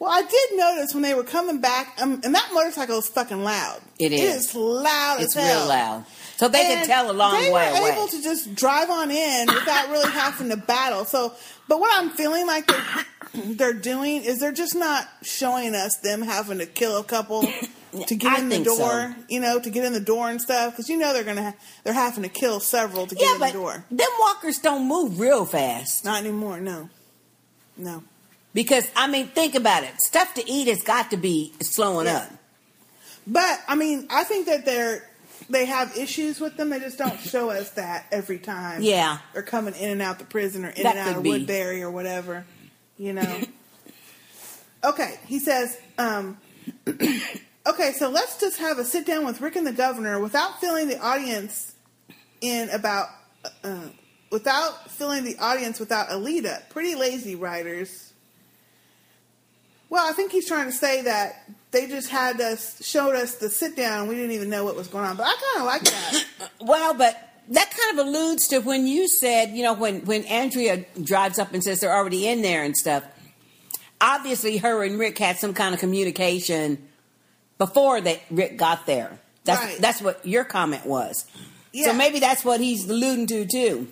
Well, I did notice when they were coming back, um, and that motorcycle is fucking loud. It is. It is loud It's as hell. real loud. So they can And tell a long way away. they were able to just drive on in without really having to battle. So, but what I'm feeling like they're, they're doing is they're just not showing us them having to kill a couple to get I in the door. so. You know, to get in the door and stuff because you know they're gonna they're having to kill several to get yeah, in the door. them walkers don't move real fast. Not anymore. No, no. Because I mean, think about it. Stuff to eat has got to be slowing Yeah. up. But I mean, I think that they're they have issues with them. They just don't show us that every time. Yeah. they're coming in and out the prison or in That and out of be. Woodbury or whatever. You know. okay, he says. Um, okay, so let's just have a sit down with Rick and the governor without filling the audience in about. Uh, without filling the audience without Alita. Pretty lazy writers. Well, I think he's trying to say that they just had us showed us the sit down. We didn't even know what was going on. But I kind of like that. Well, but that kind of alludes to when you said, you know, when when Andrea drives up and says they're already in there and stuff. Obviously, her and Rick had some kind of communication before that Rick got there. That's Right. that's what your comment was. Yeah. So maybe that's what he's alluding to too.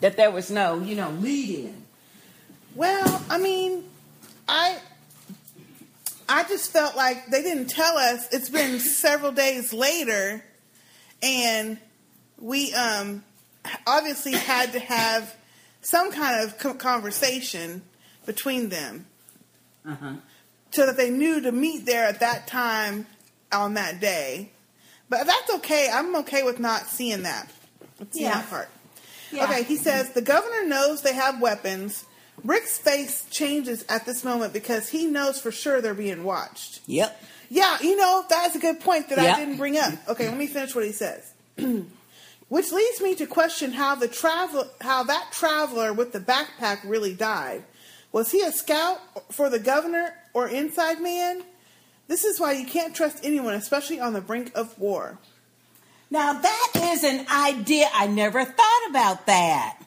That there was no, you know, lead in. Well, I mean, I I just felt like they didn't tell us. It's been several days later, and we um obviously had to have some kind of conversation between them Uh-huh. so that they knew to meet there at that time on that day. But that's okay. I'm okay with not seeing that. Yeah. that part. Yeah. Okay, he says the governor knows they have weapons. Rick's face changes at this moment because he knows for sure they're being watched. Yep. Yeah, you know, that's a good point that Yeah. I didn't bring up. Okay, let me finish what he says. Which leads me to question how the travel how that traveler with the backpack really died. Was he a scout for the governor or inside man? This is why you can't trust anyone, especially on the brink of war. Now that is an idea. I never thought about that.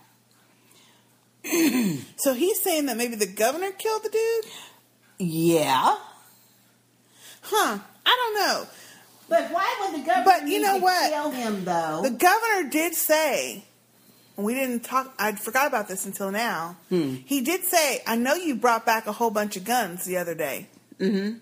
So he's saying that maybe the governor killed the dude? Yeah. Huh. I don't know. But why would the government But you know what? kill him though? The governor did say, and we didn't talk, I forgot about this until now. Hmm. He did say, I know you brought back a whole bunch of guns the other day. Mm-hmm.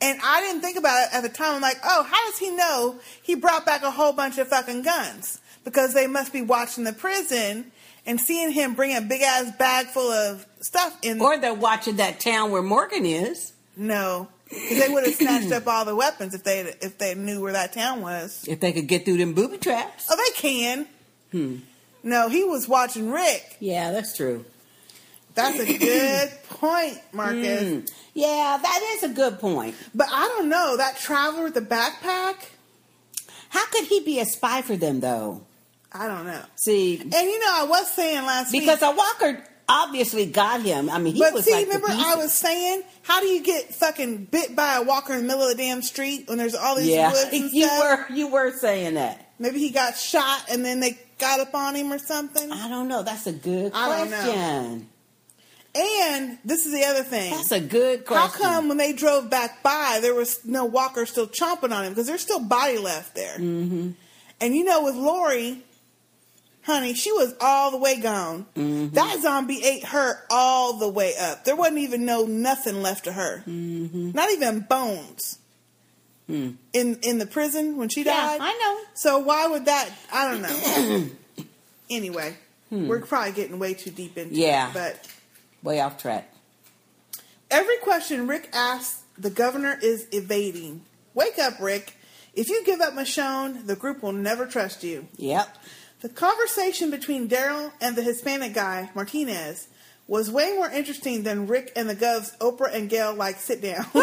And I didn't think about it at the time. I'm like, oh, how does he know he brought back a whole bunch of fucking guns? Because they must be watching the prison and seeing him bring a big ass bag full of stuff in. or they're watching that town where Morgan is. no, they would have snatched up all the weapons if they if they knew where that town was. If they could get through them booby traps. Oh, they can. No, he was watching Rick. Yeah, that's true. That's a good point, Marcus. Mm. Yeah, that is a good point. But I don't know that traveler with the backpack. How could he be a spy for them though? I don't know. See, And you know, I was saying last week because week. a Walker obviously got him. I mean, he but was see, like remember I was saying, how do you get fucking bit by a walker in the middle of the damn street when there's all these yeah, woods and you stuff? were you were saying that. Maybe he got shot and then they got up on him or something. I don't know. That's a good I question. And this is the other thing. That's a good question. How come when they drove back by, there was no walker still chomping on him? Because there's still body left there. Mm-hmm. And you know, with Lori, honey, she was all the way gone. Mm-hmm. That zombie ate her all the way up. There wasn't even no nothing left of her. Mm-hmm. Not even bones. In in the prison when she Hmm. Yeah, died. I know. So why would that? I don't know. anyway, we're probably getting way too deep into Hmm. Yeah. it. But Way off track. Every question Rick asks, the governor is evading. Wake up, Rick. If you give up Michonne, the group will never trust you. Yep. The conversation between Daryl and the Hispanic guy, Martinez, was way more interesting than Rick and the Gov's Oprah and Gayle like sit down.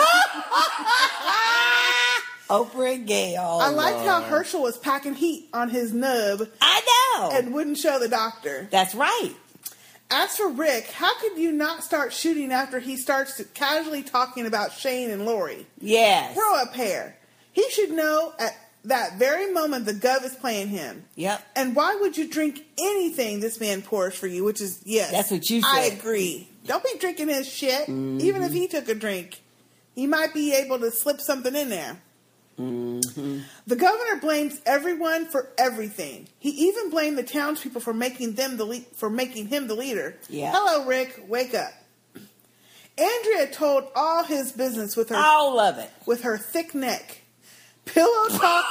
Oprah and Gayle. I liked how Lord. Hershel was packing heat on his nub I know. and wouldn't show the doctor. That's right. As for Rick, how could you not start shooting after he starts casually talking about Shane and Lori? Yes. Grow a pair. He should know at that very moment the gov is playing him. Yep. And why would you drink anything this man pours for you? Which is yes, That's what you Said. I agree. Don't be drinking his shit. Mm-hmm. Even if he took a drink, he might be able to slip something in there. Mm-hmm. The governor blames everyone for everything. He even blamed the townspeople for making them the le- for making him the leader. Yeah. Hello, Rick. Wake up. Andrea told all his business with her All of it. with her thick neck. Pillow talk.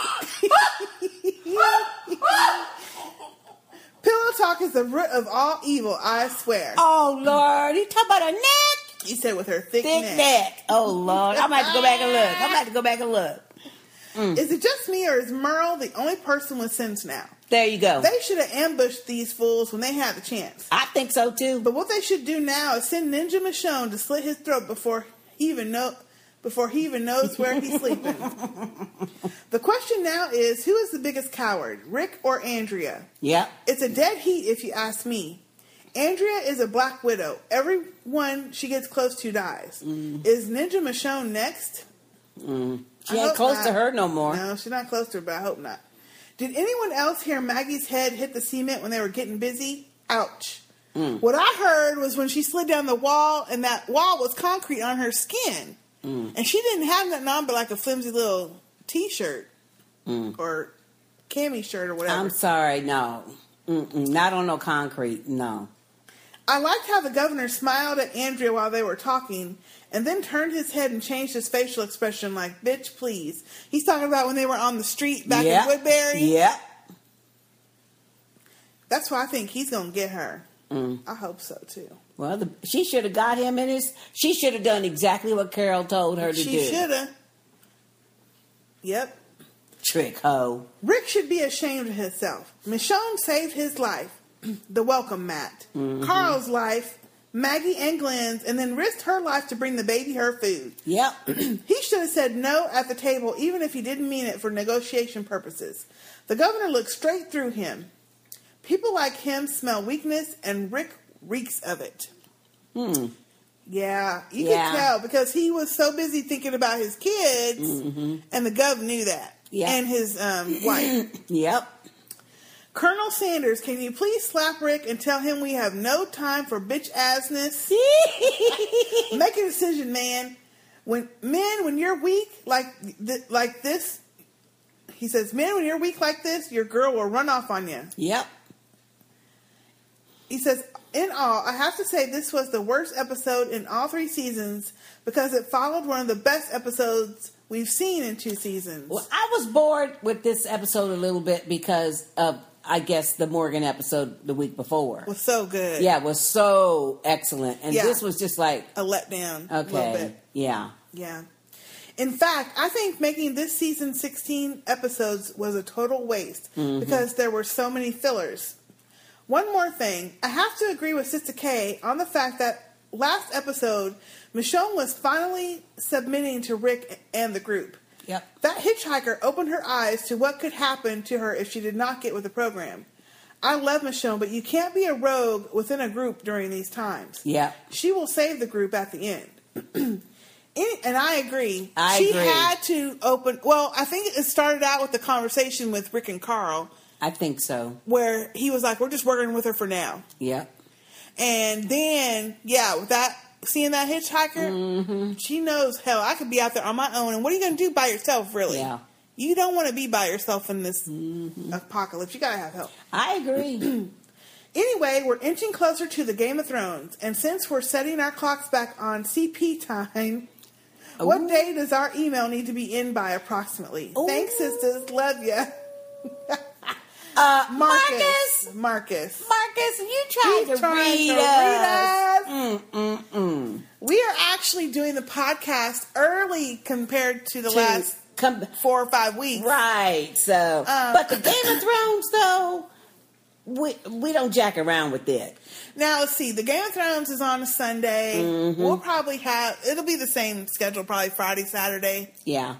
Pillow talk is the root of all evil. I swear. Oh Lord, You talk about a neck, He said with her thick, thick neck. neck. Oh Lord, I'm gonna have to go back and look. I'm gonna have to go back and look. Mm. Is it just me or is Merle the only person with sense now? There you go. They should have ambushed these fools when they had the chance. I think so too. But what they should do now is send Ninja Michonne to slit his throat before he even know before he even knows where he's sleeping. the question now is who is the biggest coward, Rick or Andrea? Yeah. It's a dead heat if you ask me. Andrea is a black widow. Everyone she gets close to dies. Is Ninja Michonne next? She I ain't close not. to her no more. No, she's not close to her, but I hope not. Did anyone else hear Maggie's head hit the cement when they were getting busy? Ouch. Mm. What I heard was when she slid down the wall and that wall was concrete on her skin. Mm. And she didn't have nothing on but like a flimsy little t shirt or cami shirt or whatever. Mm. I'm sorry, no. Mm-mm, not on no concrete, no. I liked how the governor smiled at Andrea while they were talking and then turned his head and changed his facial expression like, bitch, please. He's talking about when they were on the street back Yep. in Woodbury. Yep. That's why I think he's going to get her. Mm. I hope so too. Well, the, she should have got him in his. She should have done exactly what Carol told her to She do. should have. Yep. Trick hoe. Rick should be ashamed of himself. Michonne saved his life, the welcome mat. Mm-hmm. Carl's life, Maggie and Glenn's, and then risked her life to bring the baby her food. Yep. He should have said no at the table, even if he didn't mean it for negotiation purposes. The governor looked straight through him. People like him smell weakness, and Rick reeks of it. Hmm. Yeah, you Yeah. could tell because he was so busy thinking about his kids, and the gov knew that. Mm-hmm. Yeah. And his um, wife. Yep. Colonel Sanders, can you please slap Rick and tell him we have no time for bitch assness? Make a decision, man. When men, when you're weak like th- like this, he says, man, when you're weak like this, your girl will run off on you. yep. He says, in all, I have to say this was the worst episode in all three seasons because it followed one of the best episodes we've seen in two seasons. Well, I was bored with this episode a little bit because of, I guess, the Morgan episode the week before. It was so good. Yeah, it was so excellent, and Yeah. this was just like, A letdown. A little okay, bit. yeah, Yeah. In fact, I think making this season 16 episodes was a total waste mm-hmm. because there were so many fillers. One more thing, I have to agree with Sister K on the fact that last episode, Michonne was finally submitting to Rick and the group. yep, That hitchhiker opened her eyes to what could happen to her if she did not get with the program. I love Michonne, but you can't be a rogue within a group during these times. yep, She will save the group at the end. And I agree. I she agree. had to open. Well, I think it started out with the conversation with Rick and Carl, I think so. where he was like, "We're just working with her for now," Yep, and then yeah, with that seeing that hitchhiker, Mm-hmm. she knows. Hell, I could be out there on my own, and what are you going to do by yourself? Really? Yeah. You don't want to be by yourself in this Mm-hmm. apocalypse. You got to have help. I agree. Anyway, we're inching closer to the Game of Thrones, and since we're setting our clocks back on CP time, what Ooh. day does our email need to be in by approximately? Ooh. Thanks, sisters. Love ya. uh, Marcus. Marcus, Marcus. Marcus, you tried He's to trying read to us. read us. Mm, mm, mm. We are actually doing the podcast early compared to the To last come four or five weeks. right. So, Um, but the Game of Thrones, though, we we don't jack around with it. Now, let's see. The Game of Thrones is on a Sunday. Mm-hmm. We'll probably have, it'll be the same schedule, probably Friday, Saturday. Yeah,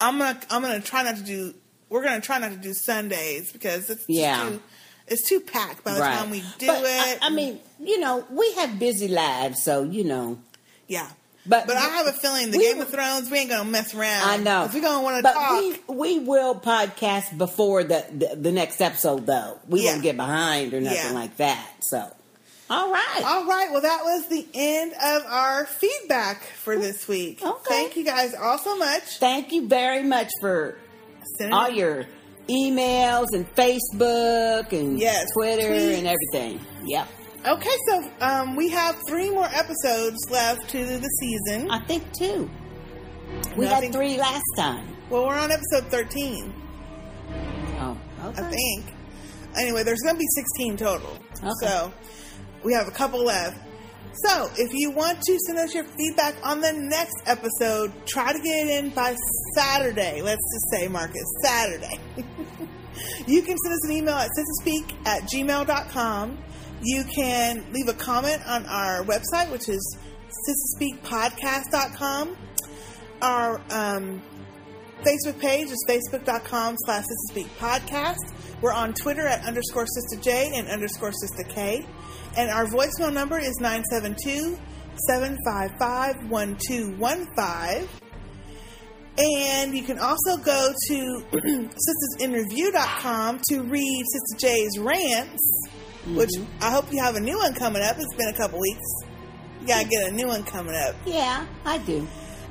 I'm gonna I'm gonna try not to do. We're gonna try not to do Sundays because it's Yeah. too, it's too packed by the right. time we do But, it. I, I mean, you know, we have busy lives, so you know. yeah. But But I have a feeling the Game will- of Thrones we ain't gonna mess around. I know we're gonna want to talk. we we will podcast before the the, the next episode, though. We Yeah. won't get behind or nothing Yeah. like that. So, all right. All right. Well, that was the end of our feedback for this week. Okay. Thank you guys all so much. Thank you very much for Sending all your emails and Facebook and Yes, Twitter tweets. and everything. Yep. Okay, so um, we have three more episodes left to the season. I think two. We Nothing- had three last time. Well, we're on episode 13, Oh, okay. I think. Anyway, there's going to be 16 total. Okay. So we have a couple left. So if you want to send us your feedback on the next episode, try to get it in by Saturday. Let's just say, Marcus, Saturday. you can send us an email at sistahspeak at gmail.com. You can leave a comment on our website, which is sistahspeakpodcast.com. Our um, Facebook page is facebook.com slash Sistah Speak Podcast. We're on Twitter at underscore Sister J and underscore Sister K. And our voicemail number is 972 755 1215. And you can also go to sistersinreview.com to read Sister J's rants, which I hope you have a new one coming up. It's been a couple weeks. You gotta get a new one coming up. Yeah, I do.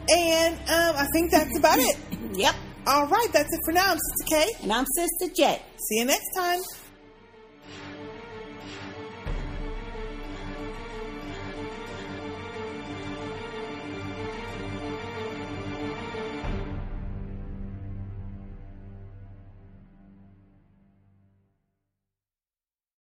And um, I think that's about it. Yep. All right, that's it for now. I'm Sister K. And I'm Sister J. See you next time.